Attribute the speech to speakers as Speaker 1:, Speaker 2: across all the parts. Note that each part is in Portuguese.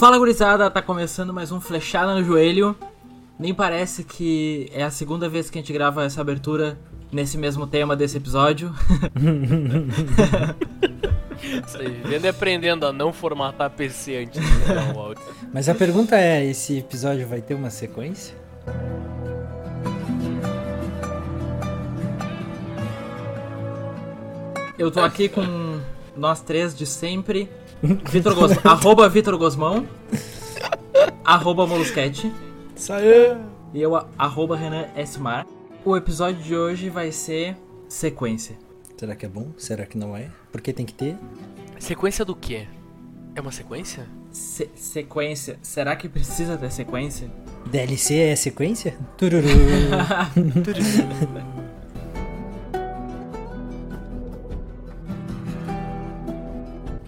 Speaker 1: Fala gurizada, tá começando mais um Flechada no Joelho. Nem parece que é a segunda vez que a gente grava essa abertura nesse mesmo tema desse episódio.
Speaker 2: Isso aí, vivendo e aprendendo a não formatar PC antes de gravar o áudio.
Speaker 3: Mas a pergunta é: esse episódio vai ter uma sequência?
Speaker 1: Eu tô aqui com nós três de sempre. Vitor Gos... arroba Vitor Gosmão. arroba Molusquete.
Speaker 3: Isso aí!
Speaker 1: E eu, arroba Renan Esmar. O episódio de hoje vai ser sequência.
Speaker 3: Será que é bom? Será que não é? Porque tem que ter?
Speaker 2: Sequência do quê? É uma sequência?
Speaker 1: Se- sequência. Será que precisa ter sequência?
Speaker 3: DLC é sequência? Tururu.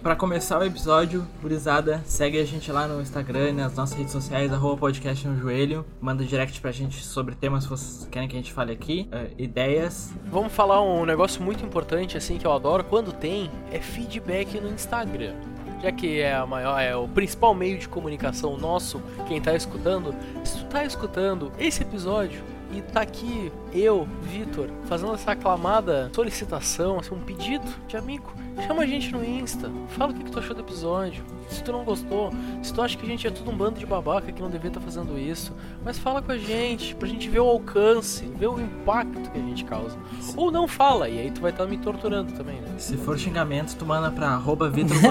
Speaker 1: Pra começar o episódio, gurizada, segue a gente lá no Instagram e nas nossas redes sociais, arroba podcast no joelho. Manda direct pra gente sobre temas que vocês querem que a gente fale aqui, eh, ideias.
Speaker 2: Vamos falar um negócio muito importante, assim, que eu adoro quando tem, é feedback no Instagram. Já que é, a maior, é o principal meio de comunicação nosso, quem tá escutando, se tu tá escutando esse episódio e tá aqui eu, Vitor, fazendo essa aclamada solicitação, assim, um pedido de amigo, chama a gente no Insta, fala o que, que tu achou do episódio, se tu não gostou, se tu acha que a gente é tudo um bando de babaca que não devia estar fazendo isso, mas fala com a gente, pra gente ver o alcance, ver o impacto que a gente causa. Ou não fala, e aí tu vai estar me torturando também, né?
Speaker 1: Se for xingamento, tu manda pra arroba Vitor.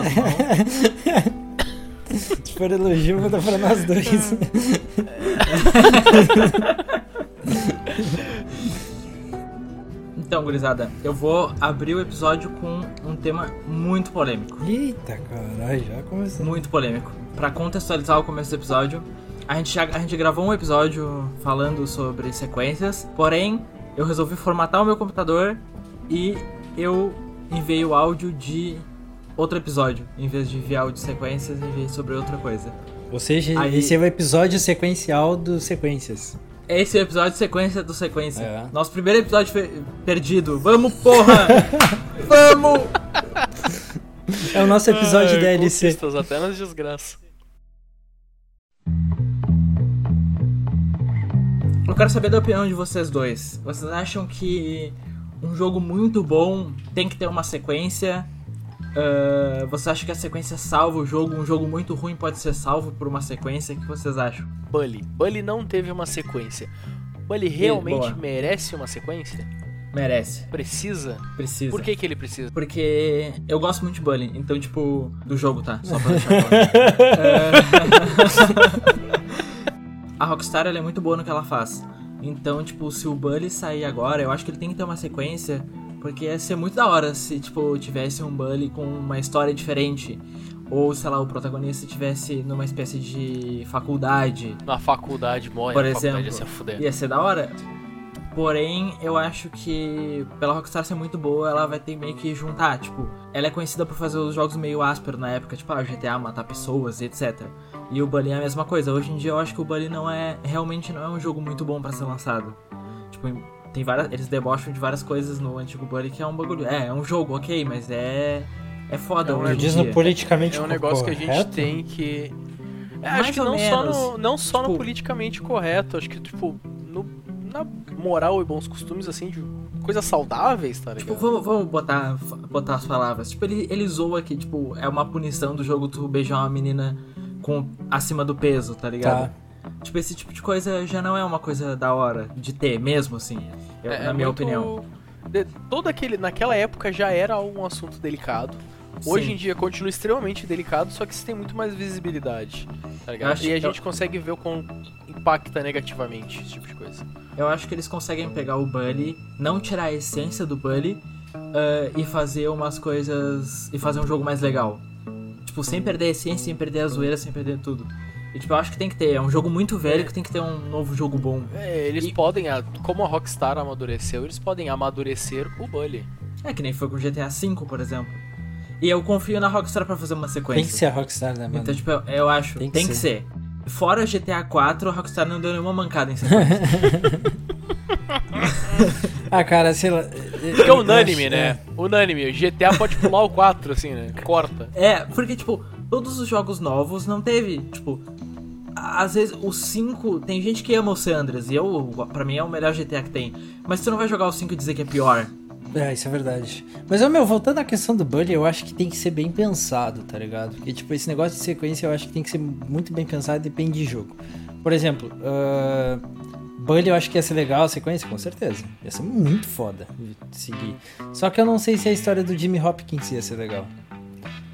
Speaker 3: Se for elogio, manda pra nós dois.
Speaker 1: Então, gurizada, eu vou abrir o episódio com um tema muito polêmico.
Speaker 3: Eita, caralho, já começou.
Speaker 1: Muito polêmico. Pra contextualizar o começo do episódio, a gente, já- a gente gravou um episódio falando sobre sequências, porém, eu resolvi formatar o meu computador e eu enviei o áudio de outro episódio. Em vez de enviar o de sequências, enviei sobre outra coisa.
Speaker 3: Ou seja,
Speaker 1: Aí-
Speaker 3: esse é o episódio sequencial dos sequências.
Speaker 1: Esse é o episódio de sequência do sequência.
Speaker 3: É.
Speaker 1: Nosso primeiro episódio perdido. Vamos, porra! Vamos!
Speaker 3: É o nosso episódio
Speaker 2: Ai,
Speaker 3: DLC.
Speaker 2: Conquistas até nas desgraças.
Speaker 1: Eu quero saber da opinião de vocês dois. Vocês acham que um jogo muito bom tem que ter uma sequência? Ah, vocês acham que a sequência salva o jogo? Um jogo muito ruim pode ser salvo por uma sequência? O que vocês acham?
Speaker 2: Bully. Bully não teve uma sequência. Bully realmente
Speaker 1: boa.
Speaker 2: merece uma sequência?
Speaker 1: Merece.
Speaker 2: Precisa?
Speaker 1: Precisa.
Speaker 2: Por que, que ele precisa?
Speaker 1: Porque eu gosto muito de Bully, então, tipo, do jogo, tá? Só pra deixar claro. É. A Rockstar, é muito boa no que ela faz. Então, tipo, se o Bully sair agora, eu acho que ele tem que ter uma sequência, porque ia ser muito da hora se, tipo, tivesse um Bully com uma história diferente. Ou, sei lá, o protagonista tivesse numa espécie de faculdade.
Speaker 2: Na faculdade, morre
Speaker 1: Por
Speaker 2: na faculdade
Speaker 1: exemplo,
Speaker 2: ia.
Speaker 1: Ia ser da hora. Porém, eu acho que pela Rockstar ser muito boa, ela vai ter meio que juntar, tipo, ela é conhecida por fazer os jogos meio ásperos na época, tipo, ah, GTA, matar pessoas e etc. E o Bully é a mesma coisa. Hoje em dia eu acho que o Bully não é, realmente não é um jogo muito bom pra ser lançado. Tipo, tem várias, eles debocham de várias coisas no antigo Bully que é um bagulho, é, é um jogo, OK, mas é é foda
Speaker 2: É um
Speaker 3: Diz no politicamente
Speaker 2: É um negócio que a gente
Speaker 3: correto?
Speaker 2: tem que. É, acho que não só,
Speaker 1: menos.
Speaker 2: no, não só no
Speaker 1: Tipo-
Speaker 2: politicamente correto, acho que, tipo, no, na moral e bons costumes, assim, de coisas saudáveis, tá ligado?
Speaker 1: Tipo, vamos, vamos botar, botar as palavras. Tipo, ele, ele zoa que, tipo, é uma punição do jogo tu beijar uma menina com acima do peso, tá ligado?
Speaker 3: Tá.
Speaker 1: Tipo, esse tipo de coisa já não é uma coisa da hora de ter mesmo, assim. eu-
Speaker 2: É-
Speaker 1: na
Speaker 2: é
Speaker 1: minha
Speaker 2: muito-
Speaker 1: opinião.
Speaker 2: de- todo aquele, naquela época já era um assunto delicado. Hoje
Speaker 1: Sim.
Speaker 2: em dia continua extremamente delicado, só que se tem muito mais visibilidade, tá ligado? e a
Speaker 1: eu-
Speaker 2: gente consegue ver o quão impacta negativamente esse tipo de coisa.
Speaker 1: Eu acho que eles conseguem pegar o Bully, não tirar a essência do Bully ah, e fazer umas coisas. e fazer um jogo mais legal. Tipo, sem perder a essência, sem perder a zoeira, sem perder tudo. E, tipo, eu acho que tem que ter. É um jogo muito velho que tem que ter um novo jogo bom.
Speaker 2: É, eles
Speaker 1: E-
Speaker 2: podem, como a Rockstar amadureceu, eles podem amadurecer o Bully.
Speaker 1: É que nem foi com GTA V, por exemplo. E eu confio na Rockstar pra fazer uma sequência.
Speaker 3: Tem que ser a Rockstar, né, mano?
Speaker 1: Então, tipo, eu, eu acho,
Speaker 3: Tem
Speaker 1: tem
Speaker 3: que
Speaker 1: que, ser. Fora GTA 4, a Rockstar não deu nenhuma mancada em sequência.
Speaker 3: Ah, cara, sei lá.
Speaker 2: Porque é unânime, né? Unânime. O GTA pode pular o 4, assim, né? Corta.
Speaker 1: é, porque, tipo, todos os jogos novos não teve, tipo, às vezes o 5, tem gente que ama o San Andreas e eu, para mim é o melhor GTA que tem, mas você não vai jogar o 5 e dizer que é pior.
Speaker 3: É, isso é verdade. Mas, meu, voltando à questão do Bully, eu acho que tem que ser bem pensado, tá ligado? Porque, tipo, esse negócio de sequência eu acho que tem que ser muito bem pensado depende de jogo. Por exemplo, uh, Bully eu acho que ia ser legal a sequência, com certeza. Ia ser muito foda seguir. Só que eu não sei se a história do Jimmy Hopkins ia ser legal.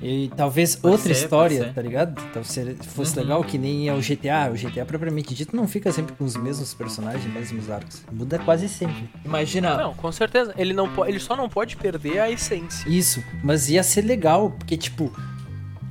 Speaker 3: E talvez
Speaker 1: Pode
Speaker 3: outra
Speaker 1: ser,
Speaker 3: história, tá ligado? Talvez se- fosse
Speaker 1: Uhum.
Speaker 3: legal que nem é o GTA. O GTA propriamente dito não fica sempre com os mesmos personagens, mesmos arcos. Muda quase sempre.
Speaker 1: Imagina,
Speaker 2: Não, com certeza. Ele, não po- ele só não pode perder a essência.
Speaker 3: Isso, mas ia ser legal, porque, tipo,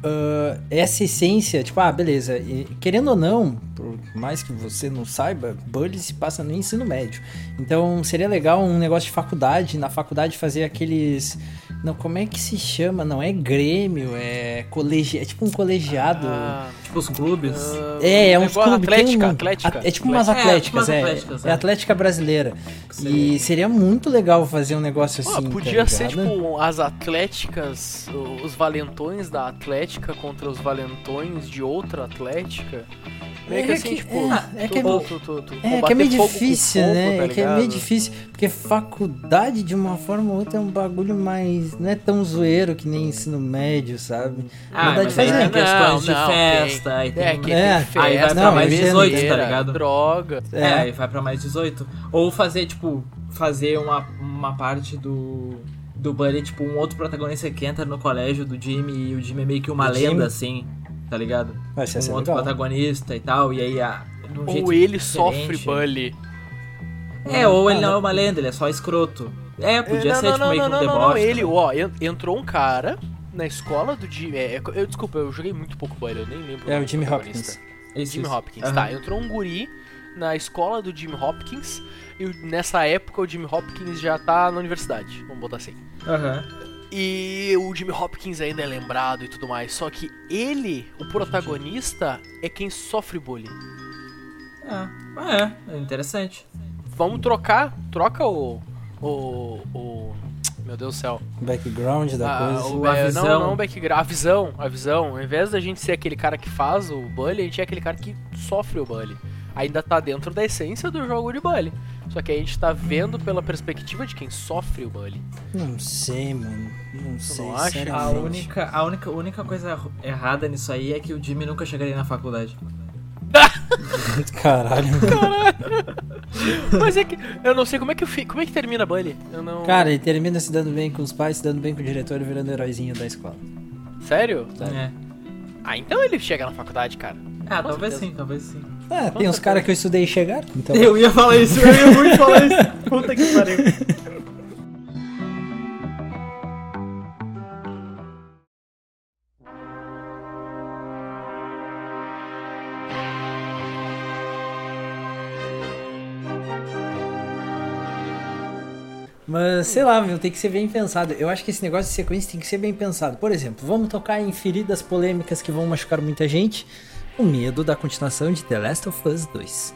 Speaker 3: ah, essa essência, tipo, ah, beleza, e, querendo ou não, por mais que você não saiba, Bully se passa no ensino médio. Então seria legal um negócio de faculdade, na faculdade fazer aqueles. Não, como é que se chama? Não é Grêmio, é colegi... é tipo um colegiado.
Speaker 2: Ah,
Speaker 1: tipo os clubes.
Speaker 3: É, é um
Speaker 2: igual
Speaker 3: clube, tem
Speaker 2: Atlética,
Speaker 3: um-
Speaker 2: Atlética.
Speaker 3: É tipo umas
Speaker 1: Atlética. É,
Speaker 3: atléticas, é.
Speaker 1: umas atléticas,
Speaker 3: é
Speaker 1: é.
Speaker 3: atlética brasileira.
Speaker 1: Sim.
Speaker 3: E seria muito legal fazer um negócio
Speaker 2: Pô,
Speaker 3: assim.
Speaker 2: podia
Speaker 3: tá
Speaker 2: ser tipo as atléticas, os valentões da Atlética contra os valentões de outra Atlética. Que
Speaker 3: É
Speaker 2: assim,
Speaker 3: que-
Speaker 2: tipo.
Speaker 3: é, é que é É, que é meio difícil,
Speaker 2: fogo,
Speaker 3: né?
Speaker 2: tá
Speaker 3: é que é meio difícil, porque faculdade, de uma forma ou outra, é um bagulho mais. Não é tão zoeiro que nem ensino médio, sabe?
Speaker 1: Ah,
Speaker 3: Não dá de
Speaker 1: mas aí
Speaker 3: fazer.
Speaker 1: tem questões de festa, aí
Speaker 2: É,
Speaker 1: tem...
Speaker 2: que
Speaker 3: É,
Speaker 2: tem festa,
Speaker 1: aí vai pra
Speaker 3: Não,
Speaker 1: mais
Speaker 3: eu
Speaker 1: 18, tá ligado?
Speaker 2: Droga.
Speaker 1: É, aí vai pra mais 18. Ou fazer, tipo, fazer uma, uma parte do. Do Buddy, tipo, um outro protagonista que entra no colégio do Jimmy e o Jimmy é meio que uma
Speaker 3: Do Jimmy?
Speaker 1: lenda, assim, tá ligado?
Speaker 3: Vai ser
Speaker 1: um outro
Speaker 3: legal.
Speaker 1: protagonista e tal, e aí a. um jeito
Speaker 2: Ou ele
Speaker 1: diferente.
Speaker 2: sofre bully.
Speaker 1: É, ou ele
Speaker 3: Ah,
Speaker 1: não é uma lenda, ele é só escroto. É, podia
Speaker 2: não,
Speaker 1: ser,
Speaker 2: não,
Speaker 1: tipo,
Speaker 2: não,
Speaker 1: meio
Speaker 2: não,
Speaker 1: que um
Speaker 2: não, não, ele, ó, en- entrou um cara na escola do Jimmy. é, eu, desculpa, eu joguei muito pouco bully, eu nem lembro.
Speaker 3: É
Speaker 2: nome
Speaker 3: o
Speaker 2: do
Speaker 3: Jimmy
Speaker 2: protagonista.
Speaker 3: Hopkins.
Speaker 1: Isso,
Speaker 2: Jimmy
Speaker 1: isso.
Speaker 2: Hopkins,
Speaker 1: Aham.
Speaker 2: tá. Entrou um guri na escola do Jimmy Hopkins e nessa época o Jimmy Hopkins já tá na universidade, vamos botar assim.
Speaker 1: Aham.
Speaker 2: E o Jimmy Hopkins ainda é lembrado e tudo mais, só que ele, o protagonista, é quem sofre bullying.
Speaker 1: É, é, interessante.
Speaker 2: Vamos trocar, troca o. O. o meu Deus do céu.
Speaker 3: Background da
Speaker 2: Ah,
Speaker 3: coisa.
Speaker 2: o,
Speaker 1: A
Speaker 2: é,
Speaker 1: visão.
Speaker 2: Não, não, o background. A visão, a visão. Ao invés da gente ser aquele cara que faz o bully, a gente é aquele cara que sofre o bully. Ainda tá dentro da essência do jogo de bully. Só que a gente tá vendo pela perspectiva de quem sofre o bully.
Speaker 3: Não sei, mano. Não sei,
Speaker 2: não acha?
Speaker 1: A única, a única, única coisa errada nisso aí é que o Jimmy nunca chegaria na faculdade.
Speaker 3: Caralho.
Speaker 2: Mas é que eu não sei como é que eu fi- como é que termina bully. Eu não.
Speaker 3: Cara, ele termina se dando bem com os pais, se dando bem com o diretor e virando heróizinho da escola.
Speaker 2: sério?
Speaker 1: É.
Speaker 2: Ah, então ele chega na faculdade, cara.
Speaker 1: Ah,
Speaker 2: Com
Speaker 1: talvez
Speaker 2: certeza.
Speaker 1: sim, talvez sim.
Speaker 3: É, tem uns caras que eu estudei e chegaram, então.
Speaker 1: Eu ia falar isso, eu ia muito falar isso. Puta que pariu.
Speaker 3: Mas sei lá, meu, tem que ser bem pensado. Eu acho que esse negócio de sequência tem que ser bem pensado. Por exemplo, vamos tocar em feridas polêmicas que vão machucar muita gente. O medo da continuação de The Last of Us 2.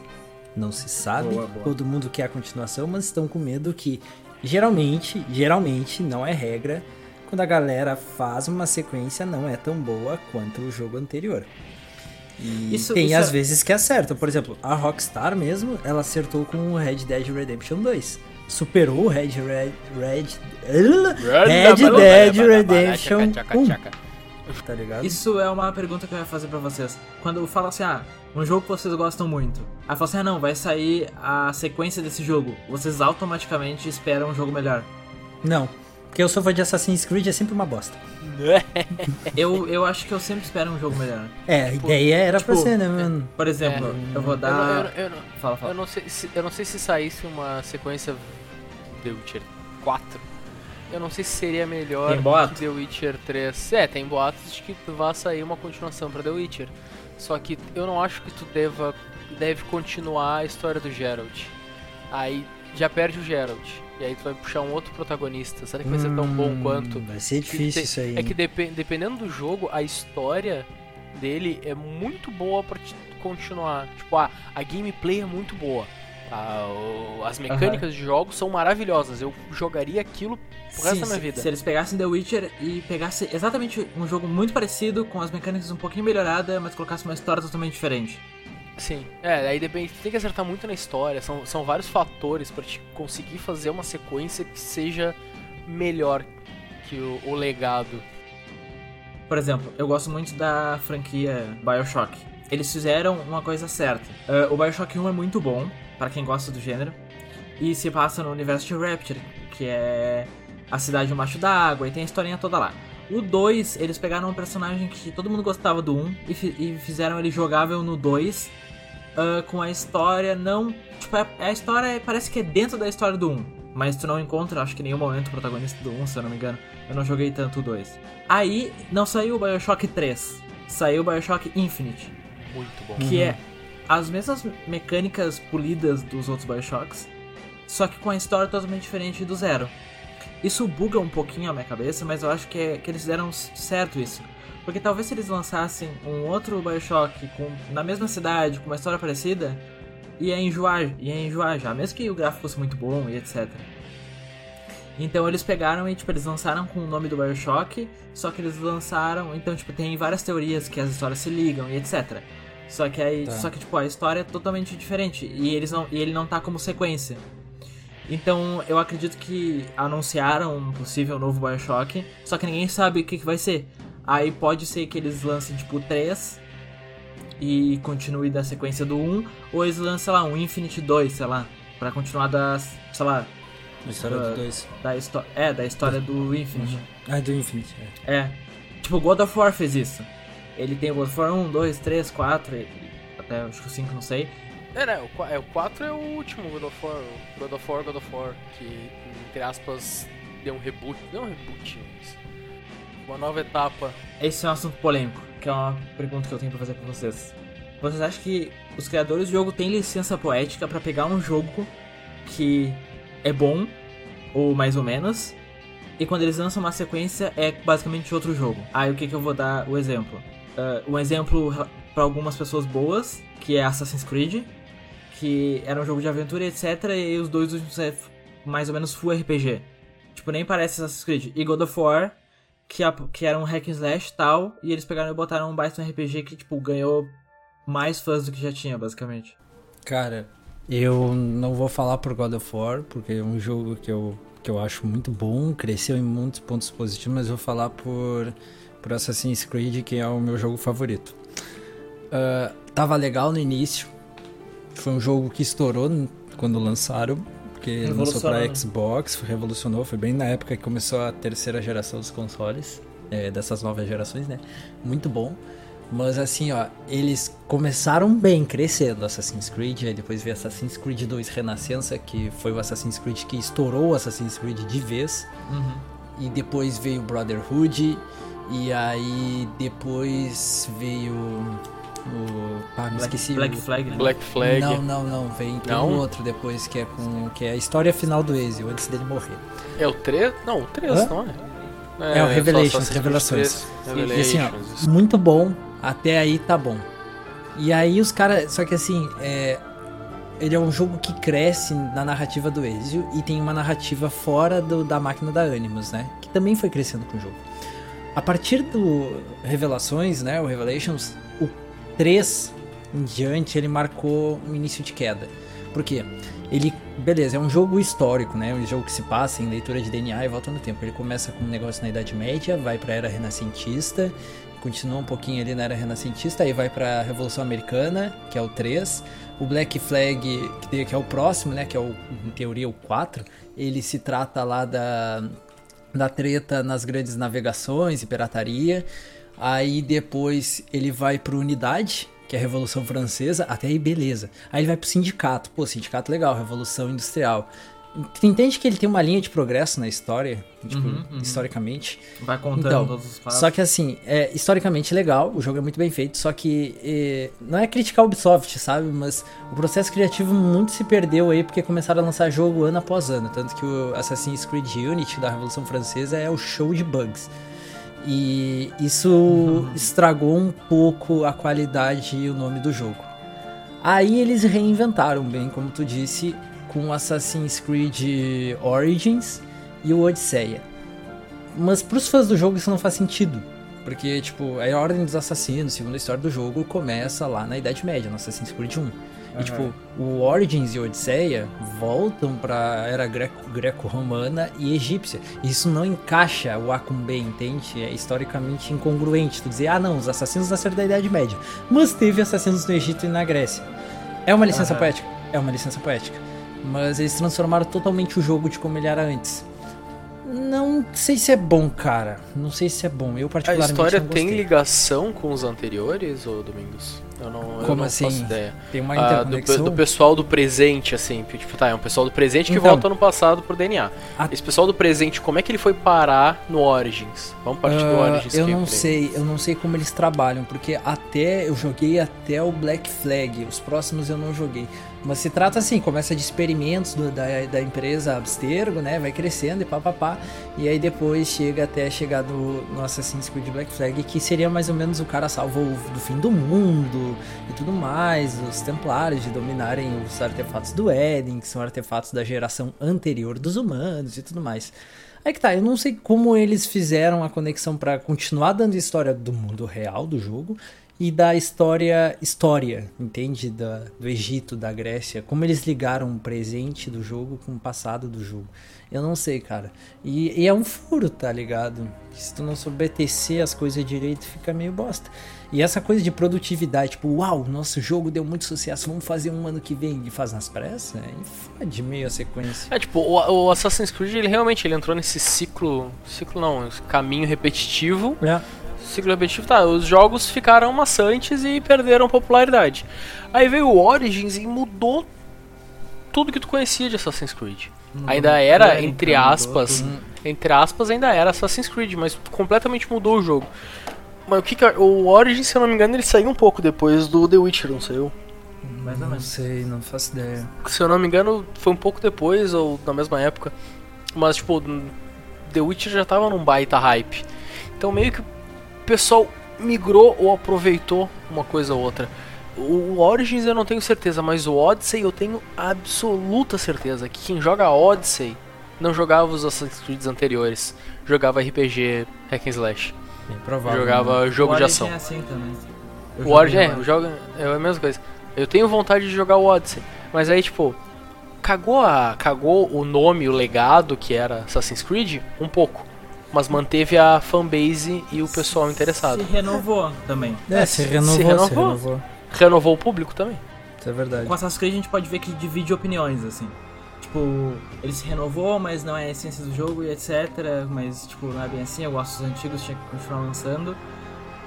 Speaker 3: Não se sabe,
Speaker 1: Boa, boa.
Speaker 3: todo mundo quer a continuação, mas estão com medo que geralmente, geralmente não é regra, quando a galera faz uma sequência não é tão boa quanto o jogo anterior. E
Speaker 1: Isso-
Speaker 3: tem
Speaker 1: isso
Speaker 3: às
Speaker 1: é-
Speaker 3: vezes que acertam. Por exemplo, a Rockstar mesmo, ela acertou com o Red Dead Redemption 2. Superou o Red, Red, Red, Red Dead Redemption 1, tá ligado?
Speaker 1: Isso é uma pergunta que eu ia fazer pra vocês. Quando eu falo assim, ah, um jogo que vocês gostam muito. Aí fala assim, ah não, vai sair a sequência desse jogo. Vocês automaticamente esperam um jogo melhor.
Speaker 3: Não, porque eu sou fã de Assassin's Creed, é sempre uma bosta.
Speaker 1: Eu, eu acho que eu sempre espero um jogo melhor.
Speaker 3: É, a ideia era pra
Speaker 1: tipo,
Speaker 3: ser, né, mano?
Speaker 1: Por exemplo, eu vou dar.
Speaker 2: não- eu, não-
Speaker 1: Fala,
Speaker 2: eu
Speaker 1: fala.
Speaker 2: não sei se, eu não sei se saísse uma sequência The Witcher 4. Eu não sei se seria melhor que The Witcher 3. É, tem boatos de que vai sair uma continuação pra The Witcher. Só que eu não acho que tu deva deve continuar a história do Geralt. Aí já perde o Geralt. E aí tu vai puxar um outro protagonista. Será que vai ser tão bom
Speaker 3: Hum,
Speaker 2: quanto?
Speaker 3: Vai ser difícil isso aí.
Speaker 2: É que dependendo do jogo, a história dele é muito boa pra te continuar. Tipo, ah, a gameplay é muito boa. Ah, o- as mecânicas de jogos são maravilhosas. Eu jogaria aquilo pro resto da minha vida.
Speaker 1: se eles pegassem The Witcher e pegassem exatamente um jogo muito parecido, com as mecânicas um pouquinho melhoradas, mas colocassem uma história totalmente diferente.
Speaker 2: Sim, é, aí depende, tem que acertar muito na história, são, são vários fatores pra te conseguir fazer uma sequência que seja melhor que o, o legado.
Speaker 1: Por exemplo, eu gosto muito da franquia Bioshock. Eles fizeram uma coisa certa. Ah, o Bioshock 1 é muito bom, para quem gosta do gênero, e se passa no universo de Rapture, que é a cidade macho d'água, e tem a historinha toda lá. O 2, eles pegaram um personagem que todo mundo gostava do 1 e, fi- e fizeram ele jogável no 2, ah, com a história não. Tipo, a, a história parece que é dentro da história do 1, mas tu não encontra, acho que em nenhum momento, o protagonista do 1, se eu não me engano. Eu não joguei tanto o 2. Aí não saiu o Bioshock 3, saiu o Bioshock Infinite,
Speaker 2: Muito bom.
Speaker 1: que é as mesmas mecânicas polidas dos outros Bioshocks, só que com a história totalmente diferente do zero. Isso buga um pouquinho a minha cabeça, mas eu acho que, é- que eles fizeram s- certo isso. Porque talvez se eles lançassem um outro Bioshock com, na mesma cidade, com uma história parecida, ia enjoar, ia enjoar já, mesmo que o gráfico fosse muito bom e etc. Então eles pegaram e tipo, eles lançaram com o nome do Bioshock, só que eles lançaram, então tipo, tem várias teorias que as histórias se ligam e etc. Só que aí,
Speaker 3: Tá.
Speaker 1: só que tipo, a história é totalmente diferente e eles não e ele não tá como sequência. Então, eu acredito que anunciaram um possível novo Bioshock, só que ninguém sabe o que, que vai ser. Aí pode ser que eles lancem tipo 3 e continue da sequência do 1, ou eles lancem, sei lá, um Infinite 2, sei lá, pra continuar da, sei lá,
Speaker 3: A história do 2.
Speaker 1: da história, é, da história do Infinite.
Speaker 3: Ah, do Infinite. É.
Speaker 1: É. Tipo, God of War fez isso. Ele tem o God of War 1, 2, 3, 4, e- até acho que o 5, não sei.
Speaker 2: É, né, o, qua- é, o 4 é o último God of War, God of War, God of War, que, entre aspas, deu um reboot, não um reboot, mas uma nova etapa.
Speaker 1: Esse é um assunto polêmico, que é uma pergunta que eu tenho pra fazer pra vocês. Vocês acham que os criadores do jogo têm licença poética pra pegar um jogo que é bom, ou mais ou menos, e quando eles lançam uma sequência é basicamente outro jogo? Aí o que, que eu vou dar o exemplo? Ah, um exemplo pra algumas pessoas boas, que é Assassin's Creed, que era um jogo de aventura, etc. E os dois últimos é mais ou menos full RPG. Tipo, nem parece Assassin's Creed. E God of War, que, a- que era um hack and slash tal, e eles pegaram e botaram um no RPG que, tipo, ganhou mais fãs do que já tinha, basicamente.
Speaker 3: Cara, eu não vou falar por God of War, porque é um jogo que eu, que eu acho muito bom, cresceu em muitos pontos positivos, mas vou falar por, por Assassin's Creed, que é o meu jogo favorito. Ah, tava legal no início, foi um jogo que estourou quando lançaram, porque lançou pra
Speaker 1: Revolucionou, né?
Speaker 3: Xbox, revolucionou, foi bem na época que começou a terceira geração dos consoles, é, dessas novas gerações, né? Muito bom. Mas assim, ó, eles começaram bem, crescendo Assassin's Creed, aí depois veio Assassin's Creed 2 Renascença, que foi o Assassin's Creed que estourou o Assassin's Creed de vez,
Speaker 1: Uhum.
Speaker 3: e depois veio Brotherhood, e aí depois veio o... Ah, me
Speaker 1: Black,
Speaker 3: esqueci.
Speaker 1: Black
Speaker 3: o...
Speaker 1: Flag, né?
Speaker 2: Black Flag.
Speaker 3: Não, não, não, vem tem
Speaker 2: Não?
Speaker 3: um outro depois que é com que é a história final do Ezio, antes dele morrer.
Speaker 2: É o 3? Não, o 3,
Speaker 3: Hã?
Speaker 2: não é?
Speaker 3: É o
Speaker 2: só
Speaker 3: Revelations, Revelações.
Speaker 2: 3,
Speaker 3: E assim,
Speaker 2: Revelations,
Speaker 3: ó, muito bom, até aí tá bom. E aí os caras. Só que assim, é, ele é um jogo que cresce na narrativa do Ezio e tem uma narrativa fora do- da máquina da Animus, né? Que também foi crescendo com o jogo. A partir do Revelações, né? O Revelations, o 3 em diante, ele marcou um início de queda. Por quê? Ele, beleza, é um jogo histórico, né? Um jogo que se passa em leitura de DNA e volta no tempo. Ele começa com um negócio na Idade Média, vai pra Era Renascentista, continua um pouquinho ali na Era Renascentista, aí vai pra Revolução Americana, que é o 3. O Black Flag, que é o próximo, né? Que é o, em teoria o 4. Ele se trata lá da, da treta nas grandes navegações e pirataria. Aí depois ele vai pro Unidade, que é a Revolução Francesa, até aí beleza. Aí ele vai pro Sindicato, pô, Sindicato legal, Revolução Industrial. Tu entende que ele tem uma linha de progresso na história, tipo,
Speaker 1: Uhum, uhum.
Speaker 3: historicamente?
Speaker 1: Vai contando
Speaker 3: Então,
Speaker 1: todos os passos.
Speaker 3: Só que assim, é historicamente legal, o jogo é muito bem feito, só que eh, não é criticar a Ubisoft, sabe? Mas o processo criativo muito se perdeu aí porque começaram a lançar jogo ano após ano. Tanto que o Assassin's Creed Unity da Revolução Francesa é o show de bugs. E isso estragou um pouco a qualidade e o nome do jogo. Aí eles reinventaram, bem como tu disse, com Assassin's Creed Origins e o Odisseia. Mas pros fãs do jogo isso não faz sentido. Porque, tipo, a Ordem dos Assassinos, segundo a história do jogo, começa lá na Idade Média, no Assassin's Creed 1. E, tipo, o Origins e Odisseia voltam pra era greco- greco-romana e egípcia. Isso não encaixa o A com B, entende? É historicamente incongruente. Tu dizer, ah, não, os assassinos nasceram da Idade Média. Mas teve assassinos no Egito e na Grécia. É uma licença
Speaker 1: Aham.
Speaker 3: poética? É uma licença poética. Mas eles transformaram totalmente o jogo de como ele era antes. Não sei se é bom, cara. Não sei se é bom. Eu
Speaker 2: A
Speaker 3: particularmente
Speaker 2: história
Speaker 3: não
Speaker 2: tem ligação com os anteriores, ou Domingos? Eu não, eu
Speaker 3: Como
Speaker 2: não
Speaker 3: assim?
Speaker 2: faço ideia.
Speaker 3: Tem uma
Speaker 2: Ah, do,
Speaker 3: interconexão.
Speaker 2: do pessoal do presente, assim. Tipo, tá, é um pessoal do presente que
Speaker 3: Então.
Speaker 2: volta no passado pro DNA.
Speaker 3: A-
Speaker 2: Esse pessoal do presente, como é que ele foi parar no Origins? Vamos partir do
Speaker 3: Ah,
Speaker 2: Origins.
Speaker 3: eu não
Speaker 2: gameplay.
Speaker 3: sei, eu não sei como eles trabalham, porque até eu joguei até o Black Flag, os próximos eu não joguei. Mas se trata assim, começa de experimentos do- da, da empresa Abstergo, né? Vai crescendo e papapá. E aí depois chega até chegar no, no Assassin's Creed Black Flag, que seria mais ou menos o cara salvo do fim do mundo e tudo mais, os templários de dominarem os artefatos do Éden, que são artefatos da geração anterior dos humanos e tudo mais. Aí que tá, eu não sei como eles fizeram a conexão pra continuar dando história do mundo real do jogo e da história história, entende? Da, do Egito, da Grécia, como eles ligaram o presente do jogo com o passado do jogo. Eu não sei, cara. E, e é um furo, tá ligado? Se tu não souber tecer as coisas direito, fica meio bosta. E essa coisa de produtividade, tipo, uau, nosso jogo deu muito sucesso, vamos fazer um ano que vem e faz nas pressas, é fode meio a sequência.
Speaker 2: É, tipo, o, o Assassin's Creed, ele realmente ele entrou nesse ciclo. Ciclo não, caminho repetitivo.
Speaker 3: É.
Speaker 2: Ciclo repetitivo, tá. Os jogos ficaram maçantes e perderam popularidade. Aí veio o Origins e mudou tudo que tu conhecia de Assassin's Creed. Ainda era,
Speaker 1: mecânica,
Speaker 2: entre
Speaker 1: mudou
Speaker 2: aspas,
Speaker 1: tudo.
Speaker 2: entre aspas, ainda era Assassin's Creed, mas completamente mudou o jogo. Mas o que que, o Origins, se eu não me engano, ele saiu um pouco depois do The Witcher, não saiu?
Speaker 1: Mais ou
Speaker 3: Não
Speaker 1: menos.
Speaker 3: sei, não faço ideia.
Speaker 2: Se eu não me engano, foi um pouco depois ou na mesma época. Mas, tipo, The Witcher já tava num baita hype. Então, meio que o pessoal migrou ou aproveitou uma coisa ou outra. O Origins eu não tenho certeza, mas o Odyssey eu tenho absoluta certeza que quem joga Odyssey não jogava os Assassin's Creed anteriores. Jogava RPG Hack and Slash.
Speaker 3: Bem provável. né?
Speaker 2: Jogava jogo
Speaker 1: o
Speaker 2: de
Speaker 1: Origin
Speaker 2: ação.
Speaker 1: é assim também. Eu
Speaker 2: O Origin,
Speaker 1: joguei
Speaker 2: é, eu jogo, é a mesma coisa. Eu tenho vontade de jogar o Odyssey, mas aí, tipo, cagou, a, cagou o nome, o legado que era Assassin's Creed um pouco, mas manteve a fanbase e o pessoal interessado.
Speaker 1: Se renovou também.
Speaker 3: É, se renovou, se
Speaker 2: renovou.
Speaker 3: renovou.
Speaker 2: Renovou o público também.
Speaker 3: Isso é verdade.
Speaker 1: Com Assassin's Creed a gente pode ver que divide opiniões, assim. Tipo, ele se renovou, mas não é a essência do jogo e etc. Mas, tipo, não é bem assim. Eu gosto dos antigos, tinha que continuar lançando.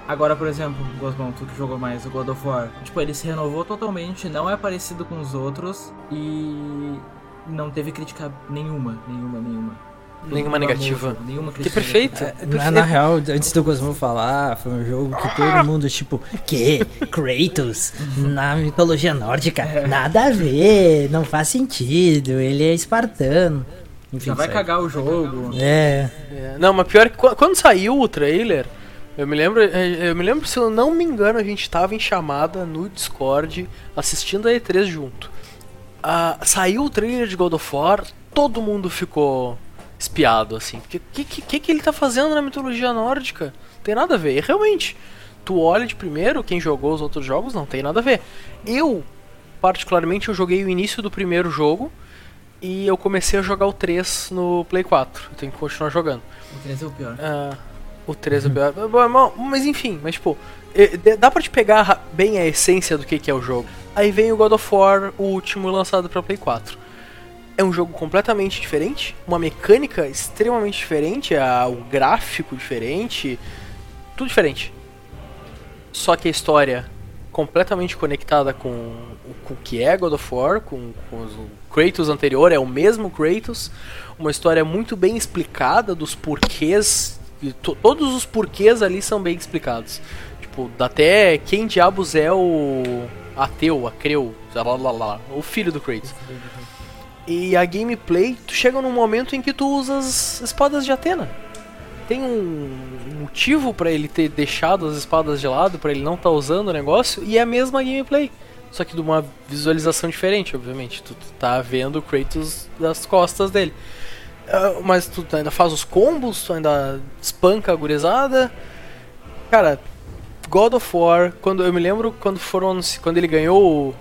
Speaker 1: Agora, por exemplo, Gosmão, tu que jogou mais o God of War. Tipo, ele se renovou totalmente, não é parecido com os outros e não teve crítica nenhuma, nenhuma, nenhuma.
Speaker 2: Nenhuma negativa.
Speaker 1: amor, Nenhuma
Speaker 2: Que perfeito.
Speaker 1: negativa.
Speaker 3: Na, na real, antes do Cosmo falar, foi um jogo que todo mundo, tipo, que? Kratos? Na mitologia nórdica? Nada a ver, não faz sentido, ele é espartano. Enfim,
Speaker 1: Já vai cagar o jogo.
Speaker 3: É,
Speaker 2: É, Não, mas pior que qu- quando saiu o trailer, eu me lembro, eh, eu me lembro se eu não me engano, a gente tava em chamada no Discord assistindo a E3 junto. Ah, saiu o trailer de God of War, todo mundo ficou espiado assim. O que, que, que ele tá fazendo na mitologia nórdica? Tem nada a ver. E realmente, tu olha de primeiro, quem jogou os outros jogos não tem nada a ver. Eu, particularmente, eu joguei o início do primeiro jogo e eu comecei a jogar o 3 no Play 4. Eu tenho que continuar jogando.
Speaker 1: O 3 é o pior.
Speaker 2: Ah, o 3 é pior. Bom, bom, Mas enfim, mas tipo, dá pra te pegar bem a essência do que, que é o jogo. Aí vem o God of War, o último lançado pra Play 4. É um jogo completamente diferente, uma mecânica extremamente diferente, a- o gráfico diferente, tudo diferente. Só que a história completamente conectada com, o- que é God of War, com, com o Kratos anterior, é o mesmo Kratos, uma história muito bem explicada dos porquês, e to- todos os porquês ali são bem explicados. Tipo, até quem diabos é o ateu, acreu, sei lá, lá, lá, o filho do Kratos. E a gameplay, tu chega num momento em que tu usa as espadas de Atena. Tem um motivo pra ele ter deixado as espadas de lado, pra ele não estar usando o negócio, e é a mesma gameplay. só que de uma visualização diferente, obviamente. Tu, tu tá vendo o Kratos das costas dele. Uh, mas tu ainda faz os combos, tu ainda espanca a gurizada. Cara, God of War, quando eu me lembro quando foram quando ele ganhou o,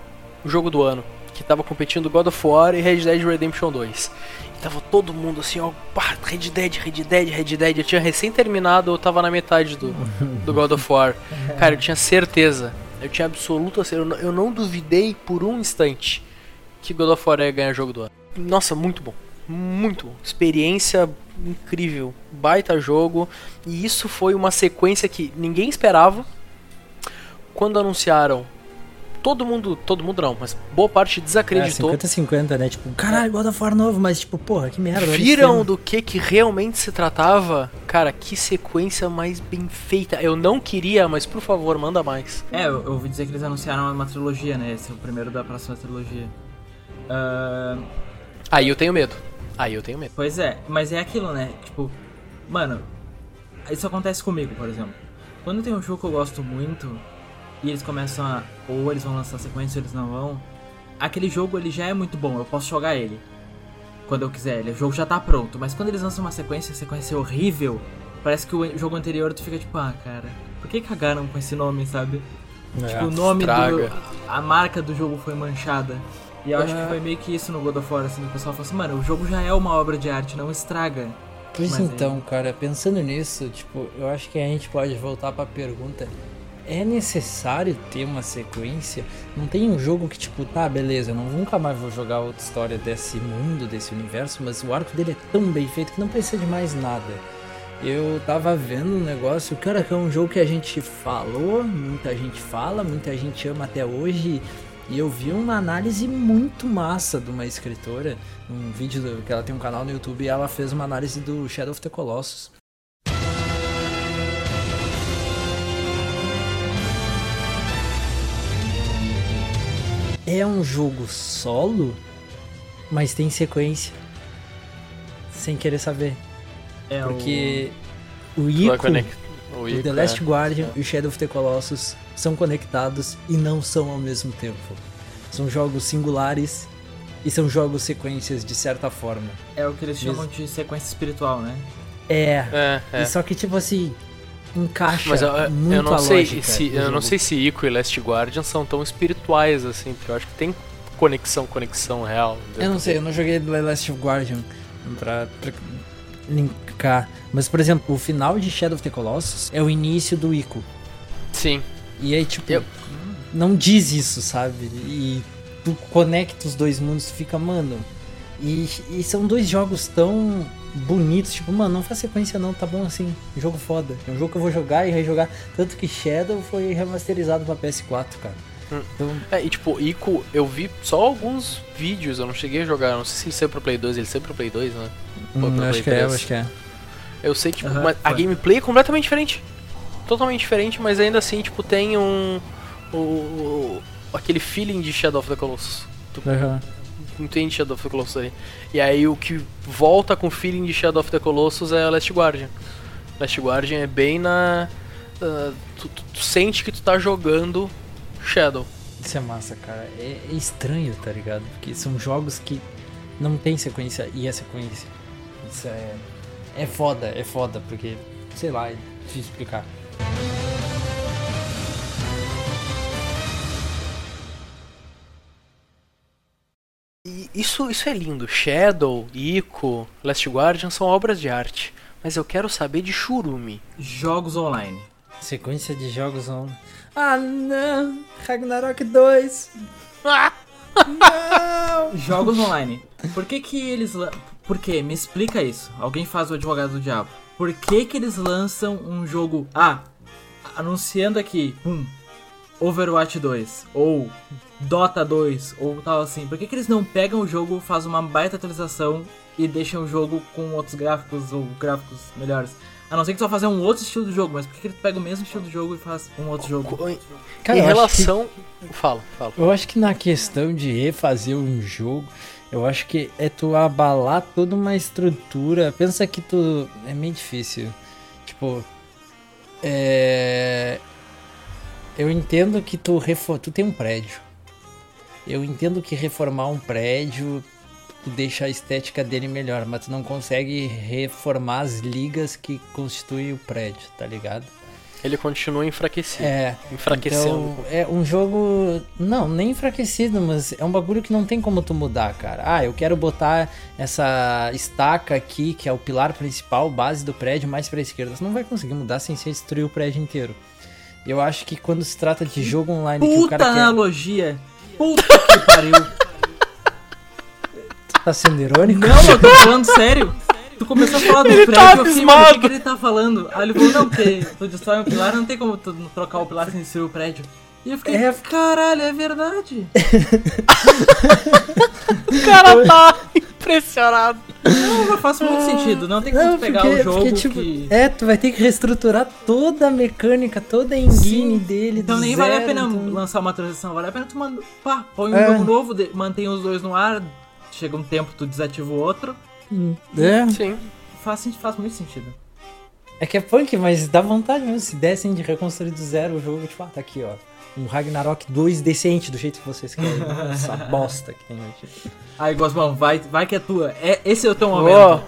Speaker 2: o jogo do ano, que tava competindo God of War e Red Dead Redemption 2. E tava todo mundo assim, ó, pá, Red Dead, Red Dead, Red Dead. Eu tinha recém terminado, eu tava na metade do, do God of War. Cara, eu tinha certeza, eu tinha absoluta certeza, eu não duvidei por um instante que God of War ia ganhar o jogo do ano. Nossa, muito bom. Muito bom. Experiência incrível. Baita jogo. E isso foi uma sequência que ninguém esperava. Quando anunciaram. Todo mundo, todo mundo não, mas boa parte desacreditou.
Speaker 3: É, 50-50, né? Tipo, caralho, God of War novo, mas tipo, porra, que merda.
Speaker 2: Viram do que que realmente se tratava? Cara, que sequência mais bem feita. Eu não queria, mas por favor, manda mais.
Speaker 1: É, eu, eu ouvi dizer que eles anunciaram uma trilogia, né? Esse é o primeiro da próxima trilogia. Uh...
Speaker 2: Aí eu tenho medo. Aí eu tenho medo.
Speaker 1: Pois é, mas é aquilo, né? Tipo, mano, isso acontece comigo, por exemplo. Quando tem um jogo que eu gosto muito e eles começam a. Ou eles vão lançar sequência ou eles não vão. Aquele jogo ele já é muito bom, eu posso jogar ele. Quando eu quiser, ele, o jogo já tá pronto. Mas quando eles lançam uma sequência, a sequência é horrível. Parece que o jogo anterior tu fica tipo, ah, cara, por que cagaram com esse nome, sabe? É, tipo, o nome estraga. do. A marca do jogo foi manchada. E eu acho que foi meio que isso no God of War, assim, o pessoal falou assim, mano, o jogo já é uma obra de arte, não estraga.
Speaker 3: Pois Mas então, é... cara, pensando nisso, tipo, eu acho que a gente pode voltar pra pergunta. É necessário ter uma sequência? Não tem um jogo que, tipo, tá, beleza, eu nunca mais vou jogar outra história desse mundo, desse universo, mas o arco dele é tão bem feito que não precisa de mais nada. Eu tava vendo um negócio, cara, que é um jogo que a gente falou, muita gente fala, muita gente ama até hoje, e eu vi uma análise muito massa de uma escritora, um vídeo que ela tem um canal no YouTube e ela fez uma análise do Shadow of the Colossus. É um jogo solo, mas tem sequência. Sem querer saber. É Porque o, o Ico, o, Ico, o The Last é. Guardian e o Shadow of the Colossus são conectados e não são ao mesmo tempo. São jogos singulares e são jogos sequências de certa forma.
Speaker 1: É o que eles chamam de sequência espiritual, né?
Speaker 3: É. é, é. só que tipo assim, encaixa Mas eu, muito eu
Speaker 2: não
Speaker 3: sei
Speaker 2: se eu jogo. não sei se Ico e Last Guardian são tão espirituais assim, porque eu acho que tem conexão, conexão real.
Speaker 3: Eu não sei, eu não joguei The Last Guardian pra, pra linkar. Mas, por exemplo, o final de Shadow of the Colossus é o início do Ico.
Speaker 2: Sim.
Speaker 3: E aí, tipo, eu... não diz isso, sabe? E tu conecta os dois mundos, tu fica, mano. E, e são dois jogos tão bonitos, tipo, mano, não faz sequência não, tá bom assim. Jogo foda. É um jogo que eu vou jogar e rejogar. Tanto que Shadow foi remasterizado pra PS4, cara.
Speaker 2: Hum. Então... É, e tipo, Ico, eu vi só alguns vídeos, eu não cheguei a jogar, não sei se ele saiu pro Play 2, ele saiu pro Play 2, né?
Speaker 3: Hum, acho que 3. é, acho que é.
Speaker 2: Eu sei, tipo, uhum, a gameplay é completamente diferente totalmente diferente, mas ainda assim, tipo, tem um. O, o aquele feeling de Shadow of the Colossus. Tu uhum. Entende Shadow of the Colossus aí. E aí o que volta com o feeling de Shadow of the Colossus é Last Guardian. Last Guardian é bem na. Uh, tu, tu, tu, sente que tu tá jogando Shadow.
Speaker 3: Isso é massa, cara. É, é, estranho, tá ligado? Porque são jogos que não tem sequência e é sequência. Isso é. É foda, é foda, porque, sei lá, é difícil explicar.
Speaker 2: Isso, isso é lindo. Shadow, Ico, Last Guardian são obras de arte. Mas eu quero saber de Shurumi.
Speaker 1: Jogos online.
Speaker 3: Sequência de jogos online. Ah, não! Ragnarok 2! Ah!
Speaker 1: não! Jogos online. Por que que eles... Por que? Me explica isso. Alguém faz o advogado do diabo. Por que que eles lançam um jogo... Ah, anunciando aqui... Hum, Overwatch 2. Ou Dota 2 ou tal assim, por que, que eles não pegam o jogo, fazem uma baita atualização e deixam o jogo com outros gráficos ou gráficos melhores? A não ser que só fazer um outro estilo do jogo, mas por que, que ele pega o mesmo estilo do jogo e faz um outro jogo?
Speaker 2: Cara, em relação. Que... Fala, fala.
Speaker 3: Eu acho que na questão de refazer um jogo, eu acho que é tu abalar toda uma estrutura. Pensa que tu. É meio difícil. Tipo. É. Eu entendo que tu, refo... tu tem um prédio eu entendo que reformar um prédio tu deixa a estética dele melhor, mas tu não consegue reformar as ligas que constituem o prédio, tá ligado?
Speaker 2: Ele continua enfraquecido.
Speaker 3: É,
Speaker 2: enfraquecendo.
Speaker 3: Então, é um jogo. Não, nem enfraquecido, mas é um bagulho que não tem como tu mudar, cara. Ah, eu quero botar essa estaca aqui, que é o pilar principal, base do prédio, mais pra esquerda. Você não vai conseguir mudar sem você destruir o prédio inteiro. Eu acho que quando se trata de jogo online
Speaker 1: Puta
Speaker 3: que o cara
Speaker 1: analogia! Puta que pariu!
Speaker 3: Tá sendo irônico?
Speaker 1: Não, eu tô falando sério! Tu começou a falar do
Speaker 2: Ele
Speaker 1: prédio,
Speaker 2: tá
Speaker 1: eu fiquei, o que, que ele tá falando? Aí ele falou, não, porque tu destrói um pilar, não tem como tu trocar o pilar sem destruir o prédio. E eu fiquei,
Speaker 3: É.
Speaker 1: caralho, é verdade.
Speaker 2: O cara tá impressionado.
Speaker 1: Não, faz muito sentido, não tem como
Speaker 3: Não,
Speaker 1: pegar
Speaker 3: porque,
Speaker 1: o jogo
Speaker 3: porque, tipo,
Speaker 1: que...
Speaker 3: é, tu vai ter que reestruturar toda a mecânica, toda a engine
Speaker 1: Sim.
Speaker 3: dele.
Speaker 1: Então nem vale a
Speaker 3: zero,
Speaker 1: pena
Speaker 3: então-
Speaker 1: lançar uma transição, vale a pena tu manda, pá, põe um
Speaker 3: É.
Speaker 1: jogo novo, de- mantém os dois no ar, chega um tempo tu desativa o outro,
Speaker 3: É,
Speaker 2: Sim.
Speaker 1: faz, faz muito sentido.
Speaker 3: é que é punk, mas dá vontade mesmo. Se dessem de reconstruir do zero o jogo, tipo, ah, tá aqui, ó. Um Ragnarok 2 decente, do jeito que vocês querem. Essa bosta que tem hoje.
Speaker 1: Aí, Gosmão, vai, vai que é tua. É, esse é o teu momento.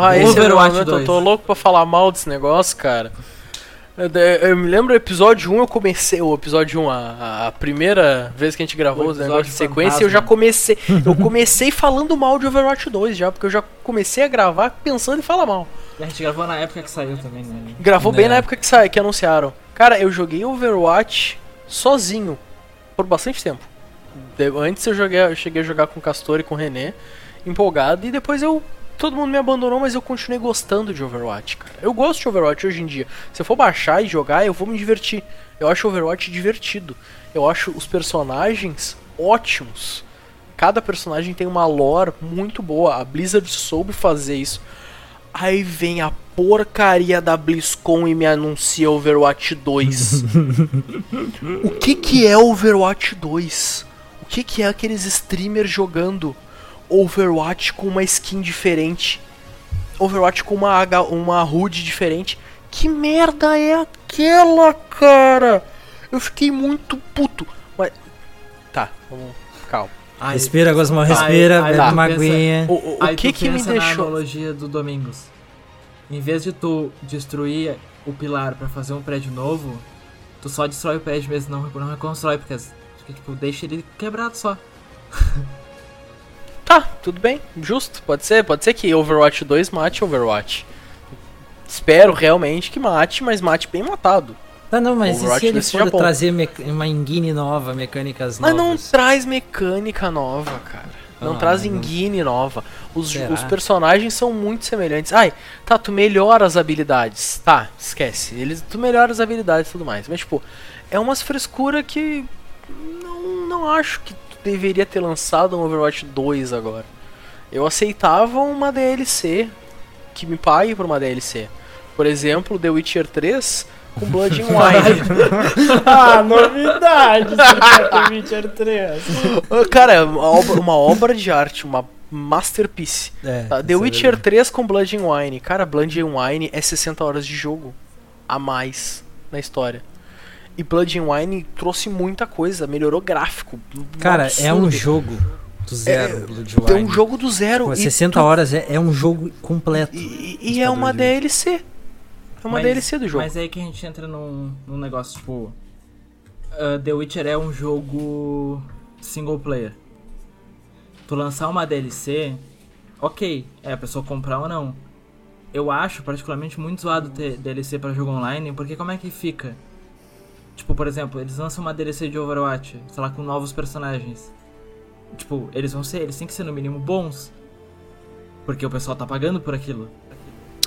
Speaker 2: ah, esse é o momento. Eu
Speaker 1: 2.
Speaker 2: tô louco pra falar mal desse negócio, cara. Eu, eu me lembro o episódio 1, eu comecei. O episódio 1, a, a primeira vez que a gente gravou os negócios de sequência,
Speaker 1: fantasma.
Speaker 2: eu já comecei. Eu comecei falando mal de Overwatch 2 já, porque eu já comecei a gravar pensando em falar mal.
Speaker 1: E a gente gravou na época que saiu também, né?
Speaker 2: Gravou bem na época que, sa... que anunciaram. Cara, eu joguei Overwatch sozinho por bastante tempo. Antes eu, joguei, eu cheguei a jogar com o Castor e com o René, empolgado, e depois eu. Todo mundo me abandonou, mas eu continuei gostando de Overwatch, cara. Eu gosto de Overwatch hoje em dia. Se eu for baixar e jogar, eu vou me divertir. Eu acho Overwatch divertido. Eu acho os personagens ótimos. Cada personagem tem uma lore muito boa. A Blizzard soube fazer isso. Aí vem a porcaria da BlizzCon e me anuncia Overwatch 2. o que que é Overwatch 2? O que que é aqueles streamers jogando Overwatch com uma skin diferente? Overwatch com uma, uma HUD diferente? Que merda é aquela, cara? Eu fiquei muito puto. Mas... Tá, vamos... Calma.
Speaker 1: Aí,
Speaker 3: Respira, Gosmão,
Speaker 1: Aí-
Speaker 3: respira,
Speaker 1: aí
Speaker 3: bebe
Speaker 1: tu
Speaker 3: uma aguinha.
Speaker 2: O, o, o
Speaker 1: aí
Speaker 2: que
Speaker 1: tu
Speaker 2: que me deixou...
Speaker 1: analogia do Domingos. Em vez de tu destruir o pilar pra fazer um prédio novo, tu só destrói o prédio mesmo, não, não reconstrói, porque, as- porque, tipo, deixa ele quebrado só.
Speaker 2: Tá, tudo bem, justo. Pode ser, pode ser que Overwatch 2 mate Overwatch. Espero realmente que mate, mas mate bem matado.
Speaker 3: Tá, não, mas e
Speaker 2: Overwatch
Speaker 3: se ele for
Speaker 2: Japão.
Speaker 3: trazer uma engine nova, mecânicas
Speaker 2: Mas
Speaker 3: novas?
Speaker 2: não traz mecânica nova, cara. Não
Speaker 3: Ah,
Speaker 2: traz
Speaker 3: mas não-
Speaker 2: engine nova. Os, os personagens são muito semelhantes. Ai, tá, tu melhora as habilidades. Tá, esquece. Eles, tu melhora as habilidades e tudo mais. Mas, tipo, é umas frescura que. Não, não acho que tu deveria ter lançado um Overwatch 2 agora. Eu aceitava uma DLC que me pague por uma DLC. Por exemplo, The Witcher 3 com Blood and Wine.
Speaker 3: ah, novidade! Witcher 3.
Speaker 2: Ah, Cara, é uma obra, uma obra de arte, uma masterpiece.
Speaker 3: É,
Speaker 2: Tá, The
Speaker 3: é
Speaker 2: Witcher
Speaker 3: verdade.
Speaker 2: 3 com Blood and Wine. Cara, Blood and Wine é 60 horas de jogo a mais na história. E Blood and Wine trouxe muita coisa, melhorou gráfico.
Speaker 3: Cara, é um
Speaker 2: absurdo.
Speaker 3: jogo do zero,
Speaker 2: É-
Speaker 3: Blood
Speaker 2: É um jogo do zero.
Speaker 3: Pô,
Speaker 2: e
Speaker 3: 60
Speaker 2: tu-
Speaker 3: horas é, é um jogo completo.
Speaker 2: E, e- é uma
Speaker 3: Blood
Speaker 2: DLC. É uma
Speaker 1: Mas-
Speaker 2: DLC do jogo.
Speaker 1: Mas é aí que a gente entra num, num negócio, tipo... ah, The Witcher é um jogo single player. Tu lançar uma DLC, ok, é a pessoa comprar ou não. Eu acho particularmente muito zoado ter DLC pra jogo online, porque como é que fica? Tipo, por exemplo, eles lançam uma DLC de Overwatch, sei lá, com novos personagens. Tipo, eles vão ser, eles têm que ser no mínimo bons. Porque o pessoal tá pagando por aquilo.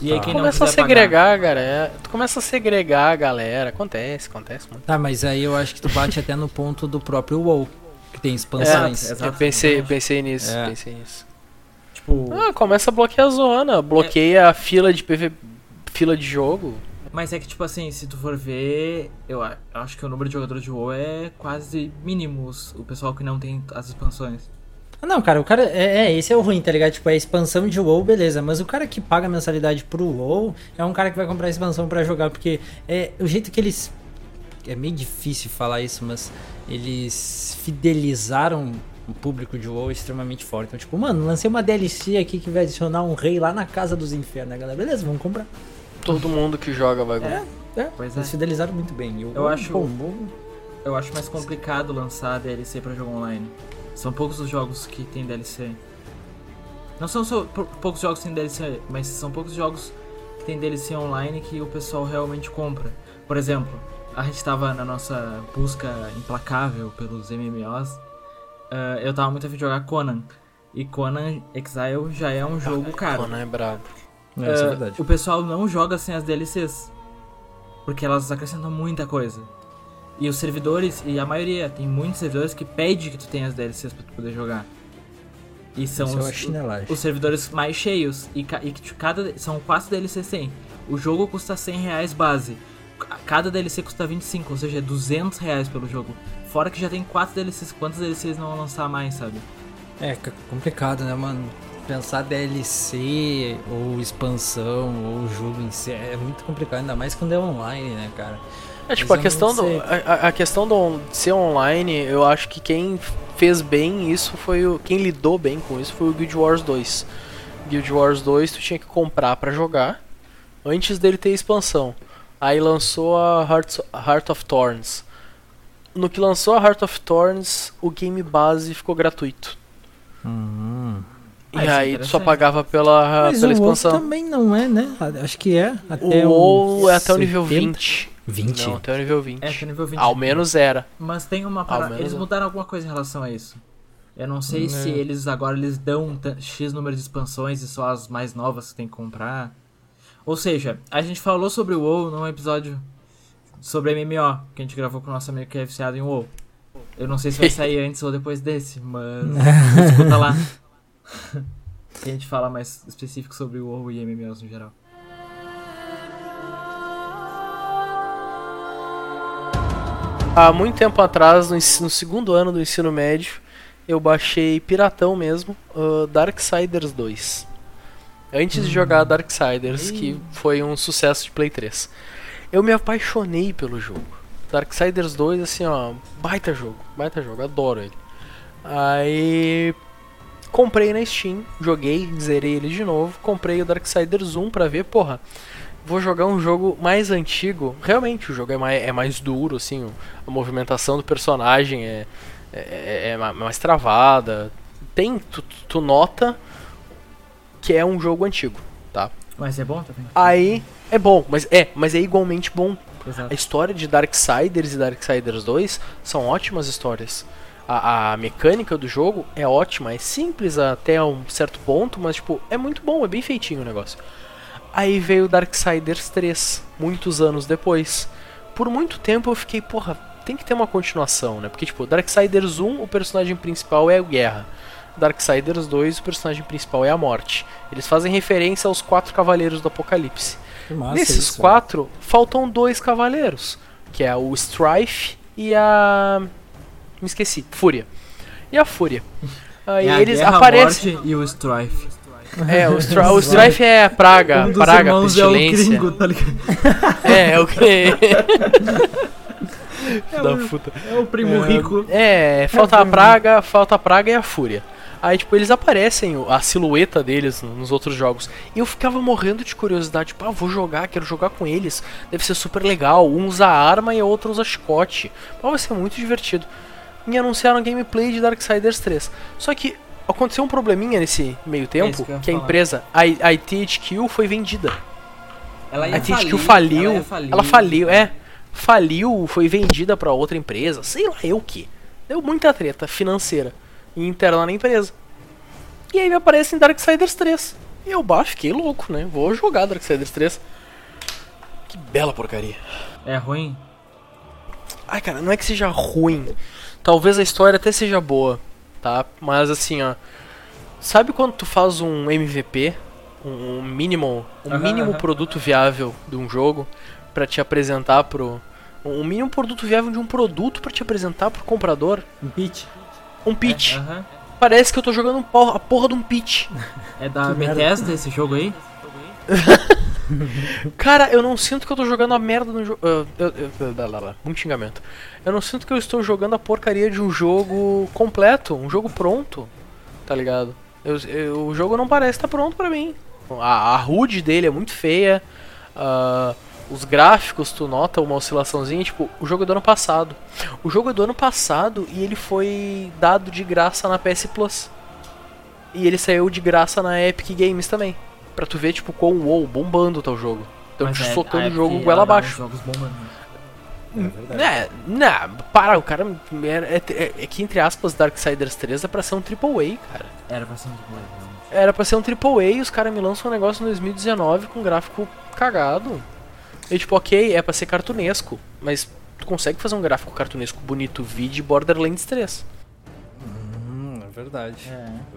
Speaker 1: E aí
Speaker 3: Tá.
Speaker 1: quem
Speaker 2: Tu
Speaker 1: não
Speaker 2: começa a segregar galera. Tu começa a segregar a galera. Acontece, acontece muito.
Speaker 3: Tá, mas aí eu acho que tu bate até no ponto do próprio WoW, que tem expansões.
Speaker 1: Exato,
Speaker 2: Eu pensei, pensei nisso,
Speaker 3: É.
Speaker 2: pensei nisso.
Speaker 1: Tipo,
Speaker 2: Ah, começa a bloquear a zona, bloqueia a fila de PV... fila de jogo.
Speaker 1: Mas é que, tipo assim, se tu for ver, eu acho que o número de jogadores de WoW é quase mínimo, o pessoal que não tem as expansões.
Speaker 3: Não, cara, o cara. É, é, esse é o ruim, tá ligado? Tipo, a expansão de WoW, beleza. Mas o cara que paga mensalidade pro WoW é um cara que vai comprar a expansão pra jogar, porque é o jeito que eles. é meio difícil falar isso, mas eles fidelizaram o público de WoW extremamente forte. Então, tipo, mano, lancei uma DLC aqui que vai adicionar um rei lá na casa dos infernos, né, galera? Beleza, vamos comprar.
Speaker 2: Todo mundo que joga vai
Speaker 3: É, é.
Speaker 1: Pois
Speaker 3: eles
Speaker 1: é.
Speaker 3: fidelizaram muito bem. E o
Speaker 1: Eu
Speaker 3: WoW,
Speaker 1: acho-
Speaker 3: bom, o WoW-
Speaker 1: Eu acho mais complicado lançar DLC pra jogo online. São poucos os jogos que tem DLC. Não são só pou- poucos jogos que tem DLC, mas são poucos jogos que tem DLC online que o pessoal realmente compra. Por exemplo, a gente tava na nossa busca implacável pelos MMOs. ah, eu tava muito afim de jogar Conan. E Conan Exile já é um jogo caro.
Speaker 2: Conan é brabo.
Speaker 3: É, isso é
Speaker 1: Ah,
Speaker 3: verdade.
Speaker 1: O pessoal não joga sem as DLCs. Porque elas acrescentam muita coisa. E os servidores, e a maioria, tem muitos servidores que pede que tu tenha as DLCs pra tu poder jogar. E são
Speaker 3: Isso é
Speaker 1: os,
Speaker 3: chinelagem.
Speaker 1: os servidores mais cheios. E, e que cada. São quatro DLCs tem. O jogo custa 100 reais base. Ca- Cada DLC custa 25, ou seja, é 200 reais pelo jogo. Fora que já tem quatro DLCs. Quantas DLCs não vão lançar mais, sabe?
Speaker 3: É complicado, né, mano? Pensar DLC ou expansão ou jogo em si é muito complicado, ainda mais quando é online, né, cara?
Speaker 2: É tipo, a questão, do, a, a- questão do ser online, eu acho que quem fez bem isso foi o. Quem lidou bem com isso foi o Guild Wars 2. Guild Wars 2 tu tinha que comprar pra jogar antes dele ter expansão. Aí lançou a Heart, Heart of Thorns. No que lançou a Heart of Thorns, o game base ficou gratuito.
Speaker 3: Hum.
Speaker 2: E
Speaker 1: Ah, é
Speaker 2: aí tu só pagava pela,
Speaker 3: Mas
Speaker 2: pela
Speaker 3: o WoW
Speaker 2: expansão.
Speaker 3: também não é, né? Acho que é. Até
Speaker 2: O WoW é até o nível
Speaker 3: 70.
Speaker 2: 20.
Speaker 3: 20?
Speaker 2: Não, até o nível 20.
Speaker 1: É, tem nível 20.
Speaker 2: Ao menos era.
Speaker 1: Mas tem uma parada. Eles
Speaker 2: é.
Speaker 1: mudaram alguma coisa em relação a isso. Eu não sei
Speaker 3: Hum,
Speaker 1: se
Speaker 3: é.
Speaker 1: eles agora eles dão X número de expansões e só as mais novas que tem que comprar. Ou seja, a gente falou sobre o WoW num episódio sobre MMO, que a gente gravou com o nosso amigo que é viciado em WoW. Eu não sei se vai sair antes ou depois desse, mas escuta lá. Que a gente fala mais específico sobre o WoW e MMOs no geral.
Speaker 2: Há muito tempo atrás, no, ens- no segundo ano do ensino médio, eu baixei piratão mesmo, uh, Darksiders 2. Antes de jogar Darksiders, que foi um sucesso de Play 3. Eu me apaixonei pelo jogo. Darksiders 2, assim, ó, baita jogo, baita jogo, adoro ele. Aí comprei na Steam, joguei, zerei ele de novo, comprei o Darksiders 1 pra ver, porra, vou jogar um jogo mais antigo. Realmente, o jogo é mais, é mais duro, assim, a movimentação do personagem é, é, é- é ma- mais travada. Tem, tu, tu nota que é um jogo antigo, tá?
Speaker 1: Mas é bom também.
Speaker 2: Aí é bom, mas é, mas é igualmente bom. A
Speaker 1: Exato.
Speaker 2: história de Darksiders e Darksiders 2 são ótimas histórias. A, a mecânica do jogo é ótima, é simples até um certo ponto, mas tipo, é muito bom, é bem feitinho o negócio. Aí veio Darksiders 3, muitos anos depois. Por muito tempo eu fiquei, porra, tem que ter uma continuação, né? Porque tipo, Darksiders 1, o personagem principal é o Guerra. Darksiders 2, o personagem principal é a Morte. Eles fazem referência aos quatro cavaleiros do Apocalipse. Nesses
Speaker 3: isso,
Speaker 2: quatro, faltam dois cavaleiros, que é o Strife e a me esqueci, Fúria. E a Fúria. Aí
Speaker 1: É a
Speaker 2: eles
Speaker 1: Guerra, a
Speaker 2: aparecem.
Speaker 1: Morte e o Strife.
Speaker 2: É, o, Stri- o Strife é a praga,
Speaker 1: um
Speaker 2: praga,
Speaker 1: irmãos é o
Speaker 2: pestilência.
Speaker 1: gringo, tá ligado?
Speaker 2: É, é o que? da puta.
Speaker 1: É o primo rico.
Speaker 2: É, falta a praga, falta a praga e a fúria. Aí, tipo, eles aparecem, o- a silhueta deles no- nos outros jogos. E eu ficava morrendo de curiosidade, tipo, ah, vou jogar, quero jogar com eles. Deve ser super legal. Um usa arma e a outra usa chicote. Pô, vai ser muito divertido. E anunciaram gameplay de Darksiders 3. Só que aconteceu um probleminha nesse meio
Speaker 1: É
Speaker 2: tempo,
Speaker 1: isso que
Speaker 2: que a empresa, a, a THQ, foi vendida.
Speaker 1: Ela
Speaker 2: A THQ faliu.
Speaker 1: falir.
Speaker 2: Ela faliu, é. Faliu, foi vendida pra outra empresa, sei lá eu que. Deu muita treta financeira e interna na empresa. E aí me aparece em Darksiders 3. E eu bah, fiquei louco, né? Vou jogar Darksiders 3. Que bela porcaria.
Speaker 1: É ruim?
Speaker 2: Ai, cara, não é que seja ruim. Talvez a história até seja boa, tá? Mas assim, ó. Sabe quando tu faz um MVP, um, um mínimo, um mínimo
Speaker 1: aham.
Speaker 2: produto viável de um jogo pra te apresentar pro um mínimo produto viável de um produto pra te apresentar pro comprador?
Speaker 3: Um pitch.
Speaker 2: Um pitch.
Speaker 1: É, aham.
Speaker 2: Parece que eu tô jogando um por- a porra de um pitch.
Speaker 1: É da. Bethesda esse jogo aí?
Speaker 2: Cara, eu não sinto que eu tô jogando a merda no jogo. muito xingamento. Eu não sinto que eu estou jogando a porcaria de um jogo completo, um jogo pronto. Tá ligado? Eu, eu, o jogo não parece estar tá pronto pra mim. A, a HUD dele é muito feia. Uh, os gráficos, tu nota uma oscilaçãozinha. Tipo, o jogo é do ano passado. O jogo é do ano passado e ele foi dado de graça na PS Plus. E ele saiu de graça na Epic Games também. Pra tu ver, tipo, quão wow, bombando tá o jogo. Então,
Speaker 1: Mas é,
Speaker 2: socando o jogo
Speaker 1: Epic,
Speaker 2: goela abaixo.
Speaker 1: Jogos bombando.
Speaker 3: É
Speaker 2: Né, né, para, o cara. É, é, é que entre aspas, Darksiders 3 é pra ser um AAA, cara.
Speaker 1: Era pra ser um tipo, realmente.
Speaker 2: Era pra ser um AAA e os caras me lançam um negócio em 2019 com gráfico cagado. E tipo, ok, é pra ser cartunesco, mas tu consegue fazer um gráfico cartunesco bonito, vide Borderlands 3.
Speaker 3: Hum, é verdade.
Speaker 1: É.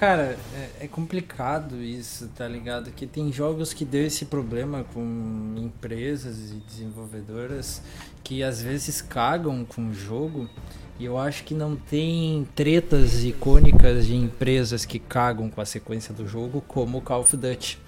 Speaker 3: Cara, é, é complicado isso, tá ligado? Que tem jogos que deu esse problema com empresas e desenvolvedoras que às vezes cagam com o jogo. E eu acho que não tem tretas icônicas de empresas que cagam com a sequência do jogo como o Call of Duty.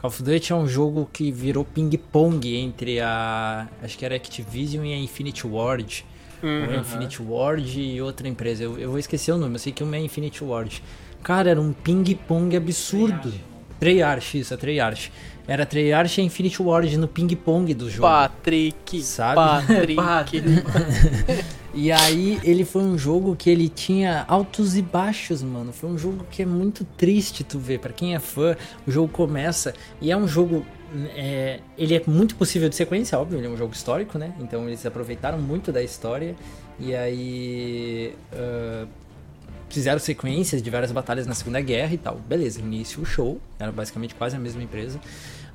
Speaker 3: Call of Duty é um jogo que virou ping-pong entre a. Acho que era Activision e a Infinity Ward. A Infinity Ward e outra empresa. Eu, eu vou esquecer o nome, eu sei que uma é Infinity Ward. Cara, era um ping-pong absurdo. Treyarch, isso, a Treyarch. Era Treyarch e a Infinity Ward no ping-pong do jogo.
Speaker 2: Patrick,
Speaker 3: Sabe?
Speaker 2: Patrick.
Speaker 1: Patrick.
Speaker 3: E aí ele foi um jogo que ele tinha altos e baixos, mano. Foi um jogo que é muito triste tu ver. Pra quem é fã, o jogo começa e é um jogo. É, ele é muito possível de sequência, óbvio, ele é um jogo histórico, né? Então eles aproveitaram muito da história e aí. ah, fizeram sequências de várias batalhas na Segunda Guerra e tal. Beleza, início show, era basicamente quase a mesma empresa.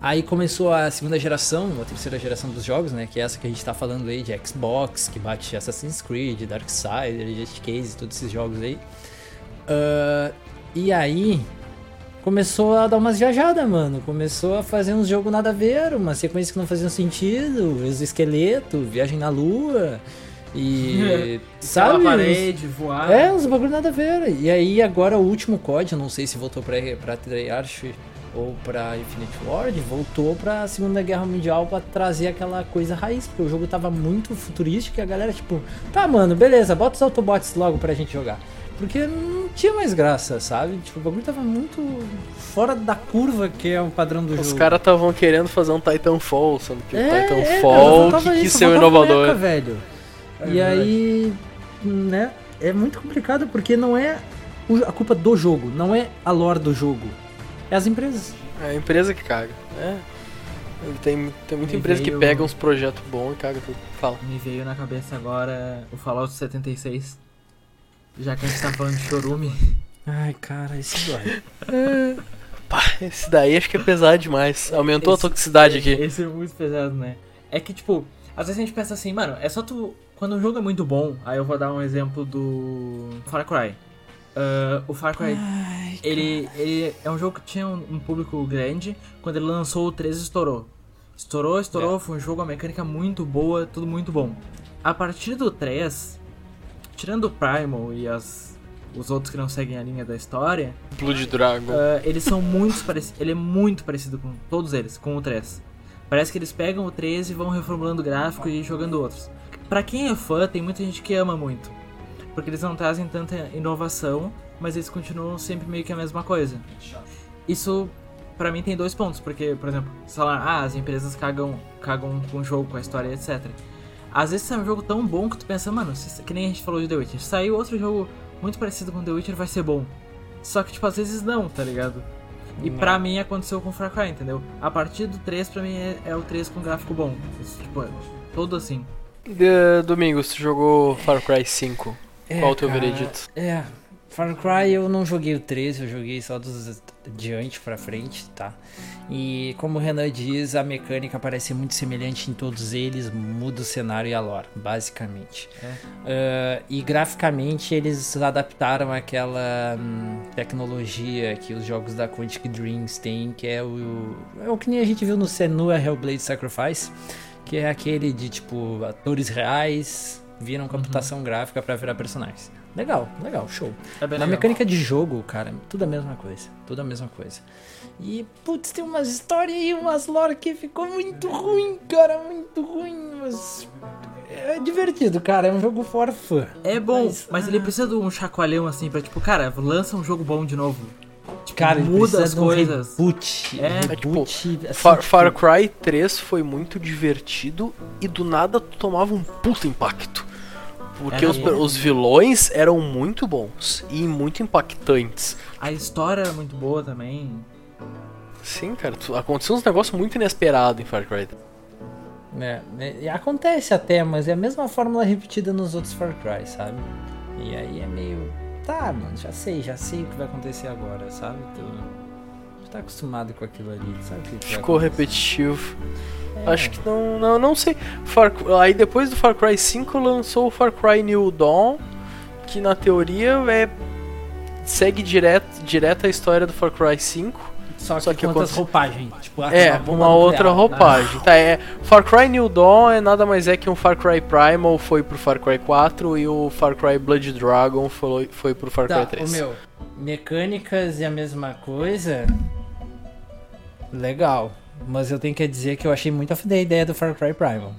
Speaker 3: Aí começou a segunda geração, a terceira geração dos jogos, né? Que é essa que a gente tá falando aí de Xbox, que bate Assassin's Creed, Darksiders, Just Case, todos esses jogos aí. Ah, e aí começou a dar umas viajadas, mano. Começou a fazer uns jogos nada a ver, uma sequência que não faziam sentido, exoesqueleto, viagem na lua. E.
Speaker 1: Sabe? parede, voar.
Speaker 3: É, uns bagulho nada a ver. E aí agora o último COD, não sei se voltou pra, pra Treyarch ou pra Infinite Ward, voltou pra Segunda Guerra Mundial pra trazer aquela coisa raiz, porque o jogo tava muito futurístico e a galera, tipo, tá, mano, beleza, bota os Autobots logo pra gente jogar. Porque não tinha mais graça, sabe? Tipo, o bagulho tava muito fora da curva que é o padrão do
Speaker 2: Os
Speaker 3: jogo.
Speaker 2: caras estavam querendo fazer um Titanfall, sendo que o
Speaker 3: É, é,
Speaker 2: Titanfall
Speaker 3: cara,
Speaker 2: que quis ser o inovador.
Speaker 3: meca, velho.
Speaker 1: É
Speaker 3: e
Speaker 1: verdade.
Speaker 3: aí, né, é muito complicado porque não é o- a culpa do jogo, não é a lore do jogo. É as empresas.
Speaker 2: É a empresa que caga. É. Tem, tem muita
Speaker 1: Me
Speaker 2: empresa que
Speaker 1: veio-
Speaker 2: pega uns projetos bons e caga tudo. Fala.
Speaker 1: Me veio na cabeça agora o Fallout 76. Já que a gente tá falando de chorume.
Speaker 3: Ai, cara, esse dói.
Speaker 2: Pá, esse daí acho que é pesado demais. Aumentou
Speaker 1: Esse-
Speaker 2: a toxicidade aqui.
Speaker 1: Esse é muito pesado, né? É que, tipo, às vezes a gente pensa assim, mano, é só tu. Quando um jogo é muito bom, aí eu vou dar um exemplo do Far Cry. Ah, o Far Cry,
Speaker 3: Ai,
Speaker 1: ele, ele é um jogo que tinha um, um público grande. Quando ele lançou, o 13 estourou. Estourou, estourou,
Speaker 2: É.
Speaker 1: foi um jogo, a mecânica muito boa, tudo muito bom. A partir do 3, tirando o Primal e as, os outros que não seguem a linha da história,
Speaker 2: Blood Dragon.
Speaker 1: ah, eles são muito parecidos. Ele é muito parecido com todos eles, com o 3. Parece que eles pegam o 3 e vão reformulando o gráfico e jogando outros. Pra quem é fã, tem muita gente que ama muito. Porque eles não trazem tanta inovação, mas eles continuam sempre meio que a mesma coisa. Isso, pra mim, tem dois pontos. Porque, por exemplo, sei lá, ah, as empresas cagam, cagam com o jogo, com a história, etc. Às vezes sai um jogo tão bom que tu pensa, mano, se- que nem a gente falou de The Witcher. Saiu outro jogo muito parecido com The Witcher, vai ser bom. Só que, tipo, às vezes não, tá ligado? E
Speaker 3: Não.
Speaker 1: pra mim aconteceu com Far Cry, entendeu? A partir do 3, pra mim, é, é o 3 com gráfico bom. Isso, tipo, é todo assim.
Speaker 2: De- Domingos, tu jogou Far Cry 5.
Speaker 3: É,
Speaker 2: Qual o teu
Speaker 3: cara,
Speaker 2: veredito?
Speaker 3: É, Far Cry eu não joguei o 13, eu joguei só dos diante pra frente, tá? E como o Renan diz, a mecânica parece muito semelhante em todos eles, muda o cenário e a lore, basicamente.
Speaker 1: É.
Speaker 3: Ah, e graficamente eles adaptaram aquela hum, tecnologia que os jogos da Quantic Dreams têm, que é o, é o que nem a gente viu no Senua Hellblade Sacrifice, que é aquele de tipo atores reais viram computação gráfica pra virar personagens. Legal, legal, show.
Speaker 1: É bem
Speaker 3: Na
Speaker 1: legal.
Speaker 3: mecânica de jogo, cara, tudo a mesma coisa. Tudo a mesma coisa. E, putz, tem umas histórias e umas lore que ficou muito ruim, cara, muito ruim, mas. É divertido, cara, é um jogo for fun.
Speaker 1: É bom,
Speaker 3: Mas,
Speaker 1: mas,
Speaker 3: ah.
Speaker 1: ele precisa de um chacoalhão assim pra, tipo, cara, lança um jogo bom de novo. Tipo,
Speaker 3: Cara, ele
Speaker 1: muda as
Speaker 3: de um
Speaker 1: coisas.
Speaker 3: Reboot,
Speaker 1: É.
Speaker 2: É, tipo,
Speaker 3: reboot, assim,
Speaker 2: Far,
Speaker 3: tipo,
Speaker 2: Far Cry 3 foi muito divertido e do nada tu tomava um puto impacto. Porque os, os vilões eram muito bons e muito impactantes.
Speaker 1: A história era muito boa também.
Speaker 2: Sim, cara, aconteceu uns negócios muito inesperados em Far Cry.
Speaker 3: É, é, e acontece até, mas é a mesma fórmula repetida nos outros Far Cry, sabe? E aí é meio. Tá, mano, já sei, já sei o que vai acontecer agora, sabe? Já tá acostumado com aquilo ali, sabe o que
Speaker 2: Ficou repetitivo.
Speaker 3: É.
Speaker 2: Acho que não, não, não sei. Far, aí depois do Far Cry 5 lançou o Far Cry New Dawn, que na teoria é segue direto, direto a história do Far Cry 5.
Speaker 3: Só que,
Speaker 2: só que aconte-
Speaker 3: roupagens. Tipo,
Speaker 2: É,
Speaker 3: uma
Speaker 2: outra
Speaker 3: nuclear.
Speaker 2: roupagem. Tá, é, Far Cry New Dawn é nada mais é que um Far Cry Primal foi pro Far Cry 4 e o Far Cry Blood Dragon foi, foi pro Far
Speaker 3: Tá,
Speaker 2: Cry
Speaker 3: o
Speaker 2: 3.
Speaker 3: meu, mecânicas e a mesma coisa. Legal. Mas eu tenho que dizer que eu achei muito a fuder a ideia do Far Cry Primal.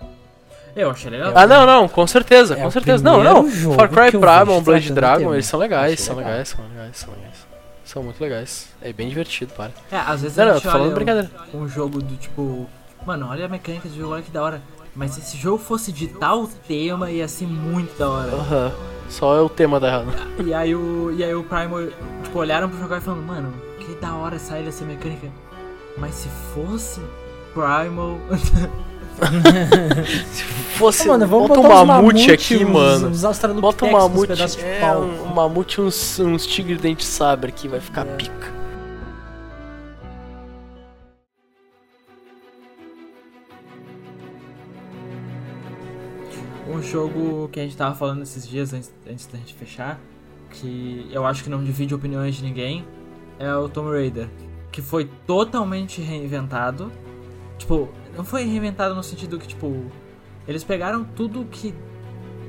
Speaker 1: Eu achei legal.
Speaker 2: Ah, não, não, com certeza,
Speaker 3: É
Speaker 2: com certeza. Não, não. Far Cry Primal,
Speaker 3: tratando
Speaker 2: Dragon, eles são legais, são
Speaker 3: legal.
Speaker 2: legais, são legais, são legais. São muito legais. É bem divertido, para.
Speaker 1: É, às vezes
Speaker 2: Não,
Speaker 1: a
Speaker 2: não,
Speaker 1: gente
Speaker 2: tô falando
Speaker 1: olha
Speaker 2: brincadeira.
Speaker 1: um jogo do tipo. Mano, olha a mecânica de jogo, olha que da hora. Mas se esse jogo fosse de tal tema, ia ser muito da hora.
Speaker 2: Aham. Só é o tema da errado.
Speaker 1: E aí o. E aí o Primal, tipo, olharam pro jogo e falaram, mano, que da hora essa ilha, essa mecânica. Mas se fosse Primal.
Speaker 2: Fosse,
Speaker 3: Ah, mano, vamos
Speaker 2: bota um
Speaker 3: botar uns
Speaker 2: mamute
Speaker 3: mamute,
Speaker 2: aqui,
Speaker 3: uns-
Speaker 2: mano.
Speaker 3: Uns
Speaker 2: Bota um
Speaker 3: uns
Speaker 2: mamute,
Speaker 3: de
Speaker 2: é,
Speaker 3: pau.
Speaker 2: um, um mamute, uns, uns tigre dente sabre aqui, vai ficar pica.
Speaker 1: Um jogo que a gente tava falando esses dias antes, antes da gente fechar, que eu acho que não divide opiniões de ninguém, é o Tomb Raider. Que foi totalmente reinventado. Tipo, não foi reinventado no sentido que, tipo, eles pegaram tudo que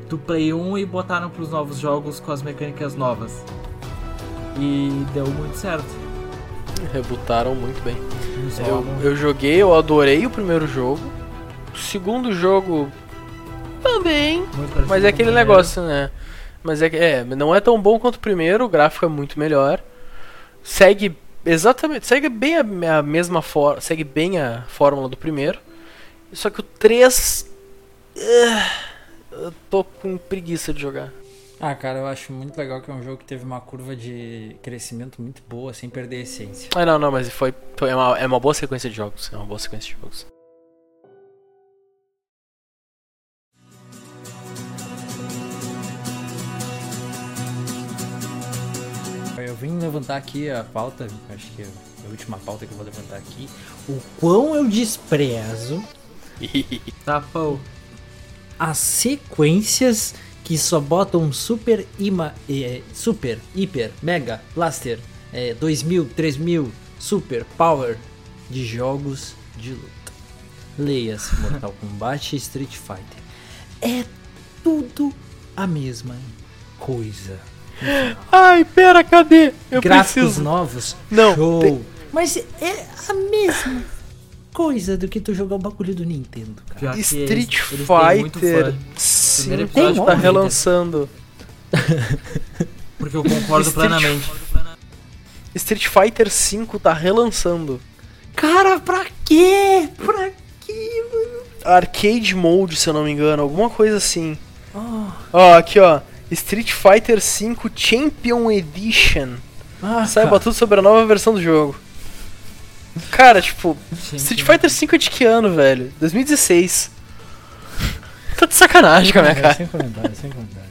Speaker 1: do Play 1 e botaram pros novos jogos com as mecânicas novas. E deu muito certo.
Speaker 2: Rebutaram muito bem. Eu, eu joguei, eu adorei o primeiro jogo. O segundo jogo também. Mas é aquele negócio, né? Mas é que é, não é tão bom quanto o primeiro, o gráfico é muito melhor. Segue exatamente, segue bem a, a mesma forma, segue bem a fórmula do primeiro. Só que o 3 eu tô com preguiça de jogar.
Speaker 3: Ah, cara, eu acho muito legal que é um jogo que teve uma curva de crescimento muito boa, sem perder a essência.
Speaker 2: Ah, não, não, mas foi, foi é, uma, é uma boa sequência de jogos, é uma boa sequência de jogos.
Speaker 3: Vim levantar aqui a pauta, acho que é a última pauta que eu vou levantar aqui. O quão eu desprezo
Speaker 1: pô.
Speaker 3: as sequências que só botam super, ima, eh, super, hiper, mega, blaster, eh, 2000, 3000, super, power de jogos de luta. Leia-se Mortal Kombat e Street Fighter. É tudo a mesma coisa.
Speaker 2: Ai, pera, cadê? Eu
Speaker 3: Gráficos
Speaker 2: preciso.
Speaker 3: novos,
Speaker 2: Não,
Speaker 3: show.
Speaker 2: tem-
Speaker 3: Mas é a mesma coisa do que tu jogar o bagulho do Nintendo, cara.
Speaker 2: Street
Speaker 1: eles- eles
Speaker 2: Fighter. 5
Speaker 1: Primeiro
Speaker 3: Tem
Speaker 2: tá relançando.
Speaker 1: Porque eu concordo
Speaker 2: Street-
Speaker 1: plenamente.
Speaker 2: Street Fighter 5 tá relançando.
Speaker 3: Cara, pra quê? Pra quê, mano?
Speaker 2: Arcade Mode, se eu não me engano, alguma coisa assim.
Speaker 3: Oh,
Speaker 2: Ó, aqui ó. Street Fighter 5 Champion Edition.
Speaker 3: ah,
Speaker 2: Saiba
Speaker 3: cara.
Speaker 2: tudo sobre a nova versão do jogo. Cara, tipo,
Speaker 1: Gente,
Speaker 2: Street Fighter 5 é de que ano, velho? 2016. tá de sacanagem com a minha
Speaker 3: É,
Speaker 2: cara.
Speaker 3: Sem comentário, sem comentário.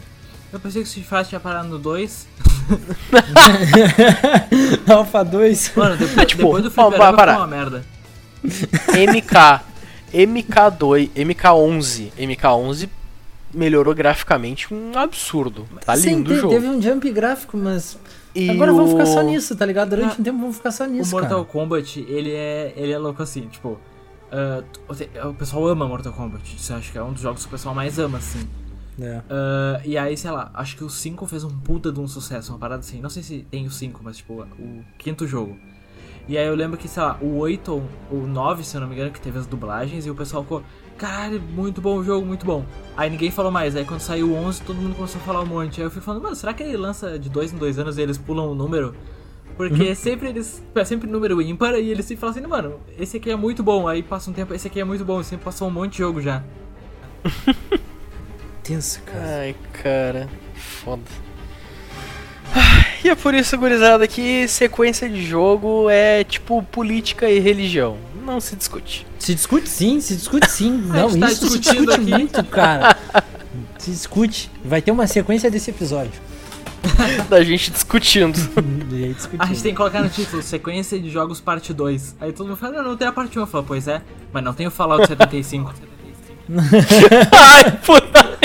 Speaker 1: Eu pensei que o Street Fighter tinha parado no 2.
Speaker 3: Alpha 2.
Speaker 1: Mano, depois,
Speaker 2: tipo,
Speaker 1: depois do fliperama
Speaker 2: para.
Speaker 1: uma merda.
Speaker 2: MK. MK2, MK11. MK11 melhorou graficamente um absurdo. Tá
Speaker 3: Sim,
Speaker 2: lindo o
Speaker 3: te-
Speaker 2: jogo.
Speaker 3: Teve um jump gráfico, mas.
Speaker 2: E
Speaker 3: Agora vamos ficar só
Speaker 2: o-
Speaker 3: nisso, tá ligado? Durante
Speaker 1: Ah,
Speaker 3: um tempo vamos ficar só
Speaker 1: O
Speaker 3: nisso.
Speaker 1: Mortal
Speaker 3: cara.
Speaker 1: Kombat, ele é, ele é louco assim, tipo. ah, o o pessoal ama Mortal Kombat. Você acha que é um dos jogos que o pessoal mais ama, assim.
Speaker 3: É.
Speaker 1: Ah, e aí, sei lá, acho que o 5 fez um puta de um sucesso, uma parada assim. Não sei se tem o 5, mas tipo, o quinto jogo. E aí eu lembro que, sei lá, o 8 ou o 9, se eu não me engano, que teve as dublagens, e o pessoal ficou, caralho, muito bom o jogo, muito bom. Aí ninguém falou mais, aí quando saiu o 11, todo mundo começou a falar um monte. Aí eu fui falando, mano, será que ele lança de dois em dois anos e eles pulam o número? Porque sempre eles. É sempre número ímpar e eles sempre falam assim, mano, esse aqui é muito bom. Aí passa um tempo, esse aqui é muito bom, e sempre passou um monte de jogo já.
Speaker 3: Tenso, cara.
Speaker 2: Ai, cara, foda. E é por isso, gurizada, que sequência de jogo é tipo política e religião. Não se discute.
Speaker 3: Se discute sim, se discute sim. Não,
Speaker 1: tá
Speaker 3: isso se
Speaker 1: discutindo
Speaker 3: discute
Speaker 1: aqui.
Speaker 3: muito, cara. Se discute. Vai ter uma sequência desse episódio.
Speaker 2: Da gente discutindo.
Speaker 1: A gente tem que colocar no título, sequência de jogos parte 2. Aí todo mundo fala, não, não tem a parte 1. Eu falo, pois é, mas não tem o Fallout 75.
Speaker 2: Ai, puta.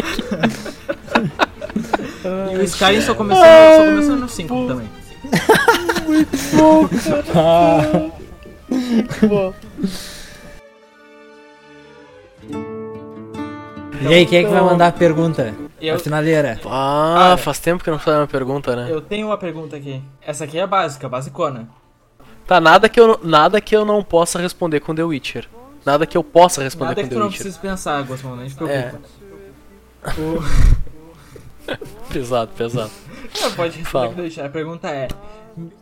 Speaker 1: e o Skyrim só começou, só começou no 5 também.
Speaker 3: Ah,
Speaker 2: Bom.
Speaker 3: e aí, quem é que vai mandar a pergunta?
Speaker 1: Eu-
Speaker 3: A finaleira.
Speaker 2: Ah,
Speaker 1: Ah,
Speaker 2: faz tempo que eu não faço uma pergunta, né?
Speaker 1: Eu tenho uma pergunta aqui. Essa aqui é básica, basicona.
Speaker 2: Tá, nada que, eu, não- nada que eu não possa responder com The Witcher. Nada que eu possa responder
Speaker 1: Nada
Speaker 2: com
Speaker 1: que tu
Speaker 2: The
Speaker 1: não
Speaker 2: Witcher.
Speaker 1: precisa pensar, Gosmão, não te preocupa.
Speaker 2: Pesado, pesado.
Speaker 1: Não, pode responder
Speaker 2: Fala.
Speaker 1: que deixar. A pergunta é: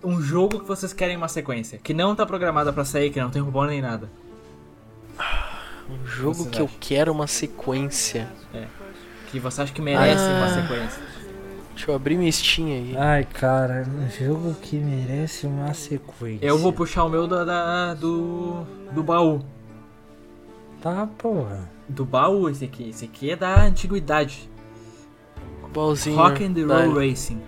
Speaker 1: um jogo que vocês querem uma sequência, que não tá programada pra sair, que não tem robô nem nada.
Speaker 2: Um jogo que eu
Speaker 1: acha?
Speaker 2: quero uma sequência.
Speaker 1: Que você acha que merece
Speaker 2: Ah.
Speaker 1: uma sequência.
Speaker 2: Deixa eu abrir minha Steam aí.
Speaker 3: Ai, cara, um jogo que merece uma sequência.
Speaker 1: Eu vou puxar o meu da, da- do. do baú.
Speaker 3: Tá, porra.
Speaker 1: Do baú, esse aqui. Esse aqui é da antiguidade.
Speaker 2: Balzinho.
Speaker 1: Rock and. Roll Racing.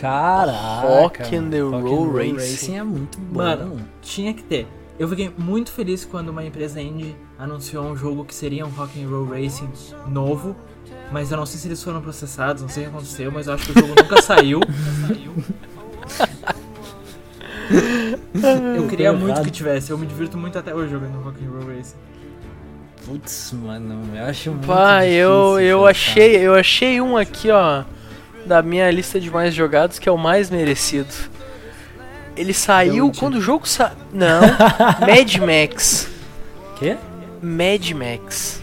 Speaker 3: Caraca.
Speaker 2: Rock and the Roll
Speaker 3: Roll
Speaker 2: Racing.
Speaker 3: Racing é muito bom.
Speaker 1: Mano, tinha que ter. Eu fiquei muito feliz quando uma empresa indie anunciou um jogo que seria um Rock and Roll Racing novo, mas eu não sei se eles foram processados, não sei o que aconteceu, mas eu acho que o jogo nunca saiu. eu queria muito que tivesse, eu me divirto muito até hoje jogando Rock and Roll Racing.
Speaker 3: Putz, mano, eu acho muito
Speaker 2: Pá, eu,
Speaker 3: difícil
Speaker 2: eu
Speaker 3: pensar.
Speaker 2: achei, eu achei um aqui, ó, da minha lista de mais jogados que é o mais merecido. Ele saiu quando o jogo sa... Não, Mad Max.
Speaker 3: Quê?
Speaker 2: Mad Max.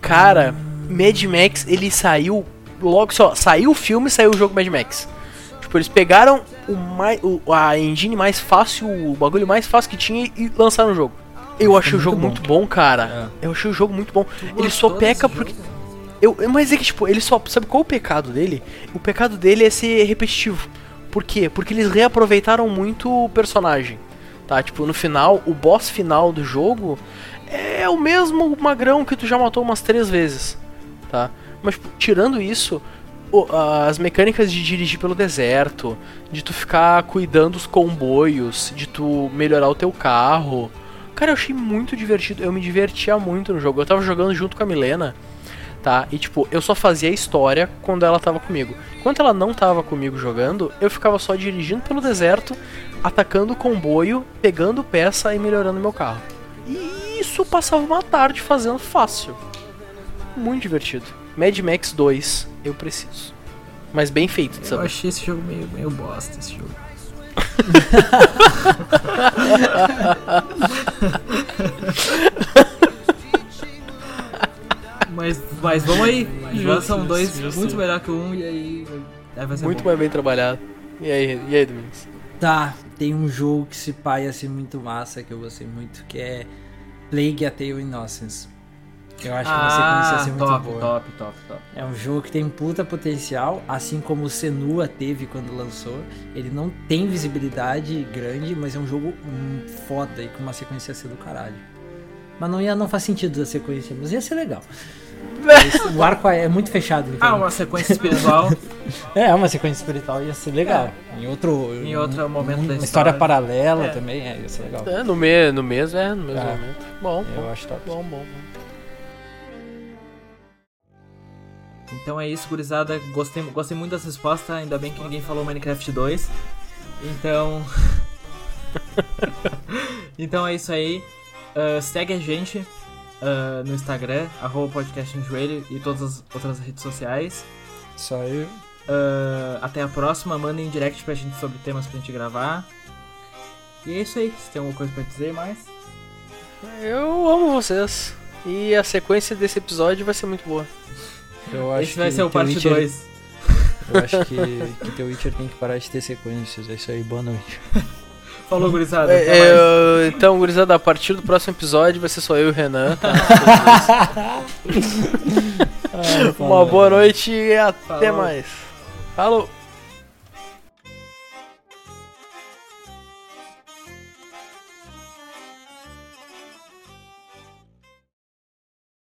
Speaker 2: Cara, Mad Max, ele saiu logo só, saiu o filme, saiu o jogo Mad Max. Tipo, eles pegaram o mais, o, a engine mais fácil, o bagulho mais fácil que tinha e lançaram o jogo. Eu achei o
Speaker 3: muito
Speaker 2: jogo
Speaker 3: bom.
Speaker 2: muito bom, cara. Eu achei o jogo muito bom. Ele só peca porque
Speaker 1: jogo?
Speaker 2: Eu, mas é que, tipo, ele só. Sabe qual é o pecado dele? O pecado dele é ser repetitivo. Por quê? Porque eles reaproveitaram muito o personagem. Tá? Tipo, no final, o boss final do jogo é o mesmo magrão que tu já matou umas três vezes. Tá? Mas, tipo, tirando isso, as mecânicas de dirigir pelo deserto, de tu ficar cuidando dos comboios, de tu melhorar o teu carro. Cara, eu achei muito divertido. Eu me divertia muito no jogo. Eu tava jogando junto com a Milena tá? E tipo, eu só fazia a história quando ela tava comigo. Enquanto ela não tava comigo jogando, eu ficava só dirigindo pelo deserto, atacando o comboio, pegando peça e melhorando meu carro. E isso eu passava uma tarde fazendo fácil. Muito divertido. Mad Max 2, eu preciso. Mas bem feito,
Speaker 1: Eu
Speaker 2: sabe?
Speaker 1: achei esse jogo meio, meio bosta, esse jogo. mas, mas vamos aí. Já são
Speaker 2: Justo,
Speaker 1: dois
Speaker 2: justo.
Speaker 1: muito melhor que um e aí aí vai ser
Speaker 2: Muito
Speaker 1: bom.
Speaker 2: mais bem trabalhado. E aí, e aí, Domingos?
Speaker 3: Tá, tem um jogo que se pá ia ser muito massa, que eu gostei muito, que é Plague a Tale Innocence. Eu acho que uma sequência ia
Speaker 1: Ah,
Speaker 3: ser muito
Speaker 1: top,
Speaker 3: boa.
Speaker 1: top, top, top.
Speaker 3: É um jogo que tem um puta potencial, assim como o Senua teve quando lançou. Ele não tem visibilidade grande, mas é um jogo hum, foda e com uma sequência ia ser do caralho. Mas não, ia, não faz sentido a sequência, mas ia ser legal. O arco é muito fechado. Então.
Speaker 1: Ah, uma sequência espiritual.
Speaker 3: É, uma sequência espiritual ia ser legal. Em outro.
Speaker 1: Em outro momento
Speaker 3: uma
Speaker 1: da
Speaker 3: história
Speaker 1: história.
Speaker 3: paralela
Speaker 1: É.
Speaker 3: também, é, ia ser legal.
Speaker 2: É, no, me, no mês, é, no mesmo
Speaker 3: Ah.
Speaker 2: momento. Bom,
Speaker 3: Eu
Speaker 2: bom,
Speaker 3: acho top.
Speaker 2: bom, bom, bom.
Speaker 1: Então é isso, gurizada. Gostei, gostei muito dessa resposta. Ainda bem que ninguém falou Minecraft 2. Então. então é isso aí. Ah, segue a gente ah, no Instagram, arroba podcast em joelho e todas as outras redes sociais.
Speaker 3: Só eu.
Speaker 1: Ah, até a próxima, mandem direct pra gente sobre temas pra gente gravar. E é isso aí, se tem alguma coisa pra dizer mais?
Speaker 2: Eu amo vocês. E a sequência desse episódio vai ser muito boa.
Speaker 3: Eu acho
Speaker 1: Esse vai
Speaker 3: que
Speaker 1: ser o parte
Speaker 3: Witcher-
Speaker 1: 2.
Speaker 3: Eu acho que, que The Witcher tem que parar de ter sequências. É isso aí, boa noite.
Speaker 1: Falou, gurizada.
Speaker 2: É,
Speaker 1: até mais.
Speaker 2: eu- então, gurizada, a partir do próximo episódio vai ser só eu e o Renan, tá? Uma boa noite e até
Speaker 1: Falou.
Speaker 2: mais. Falou!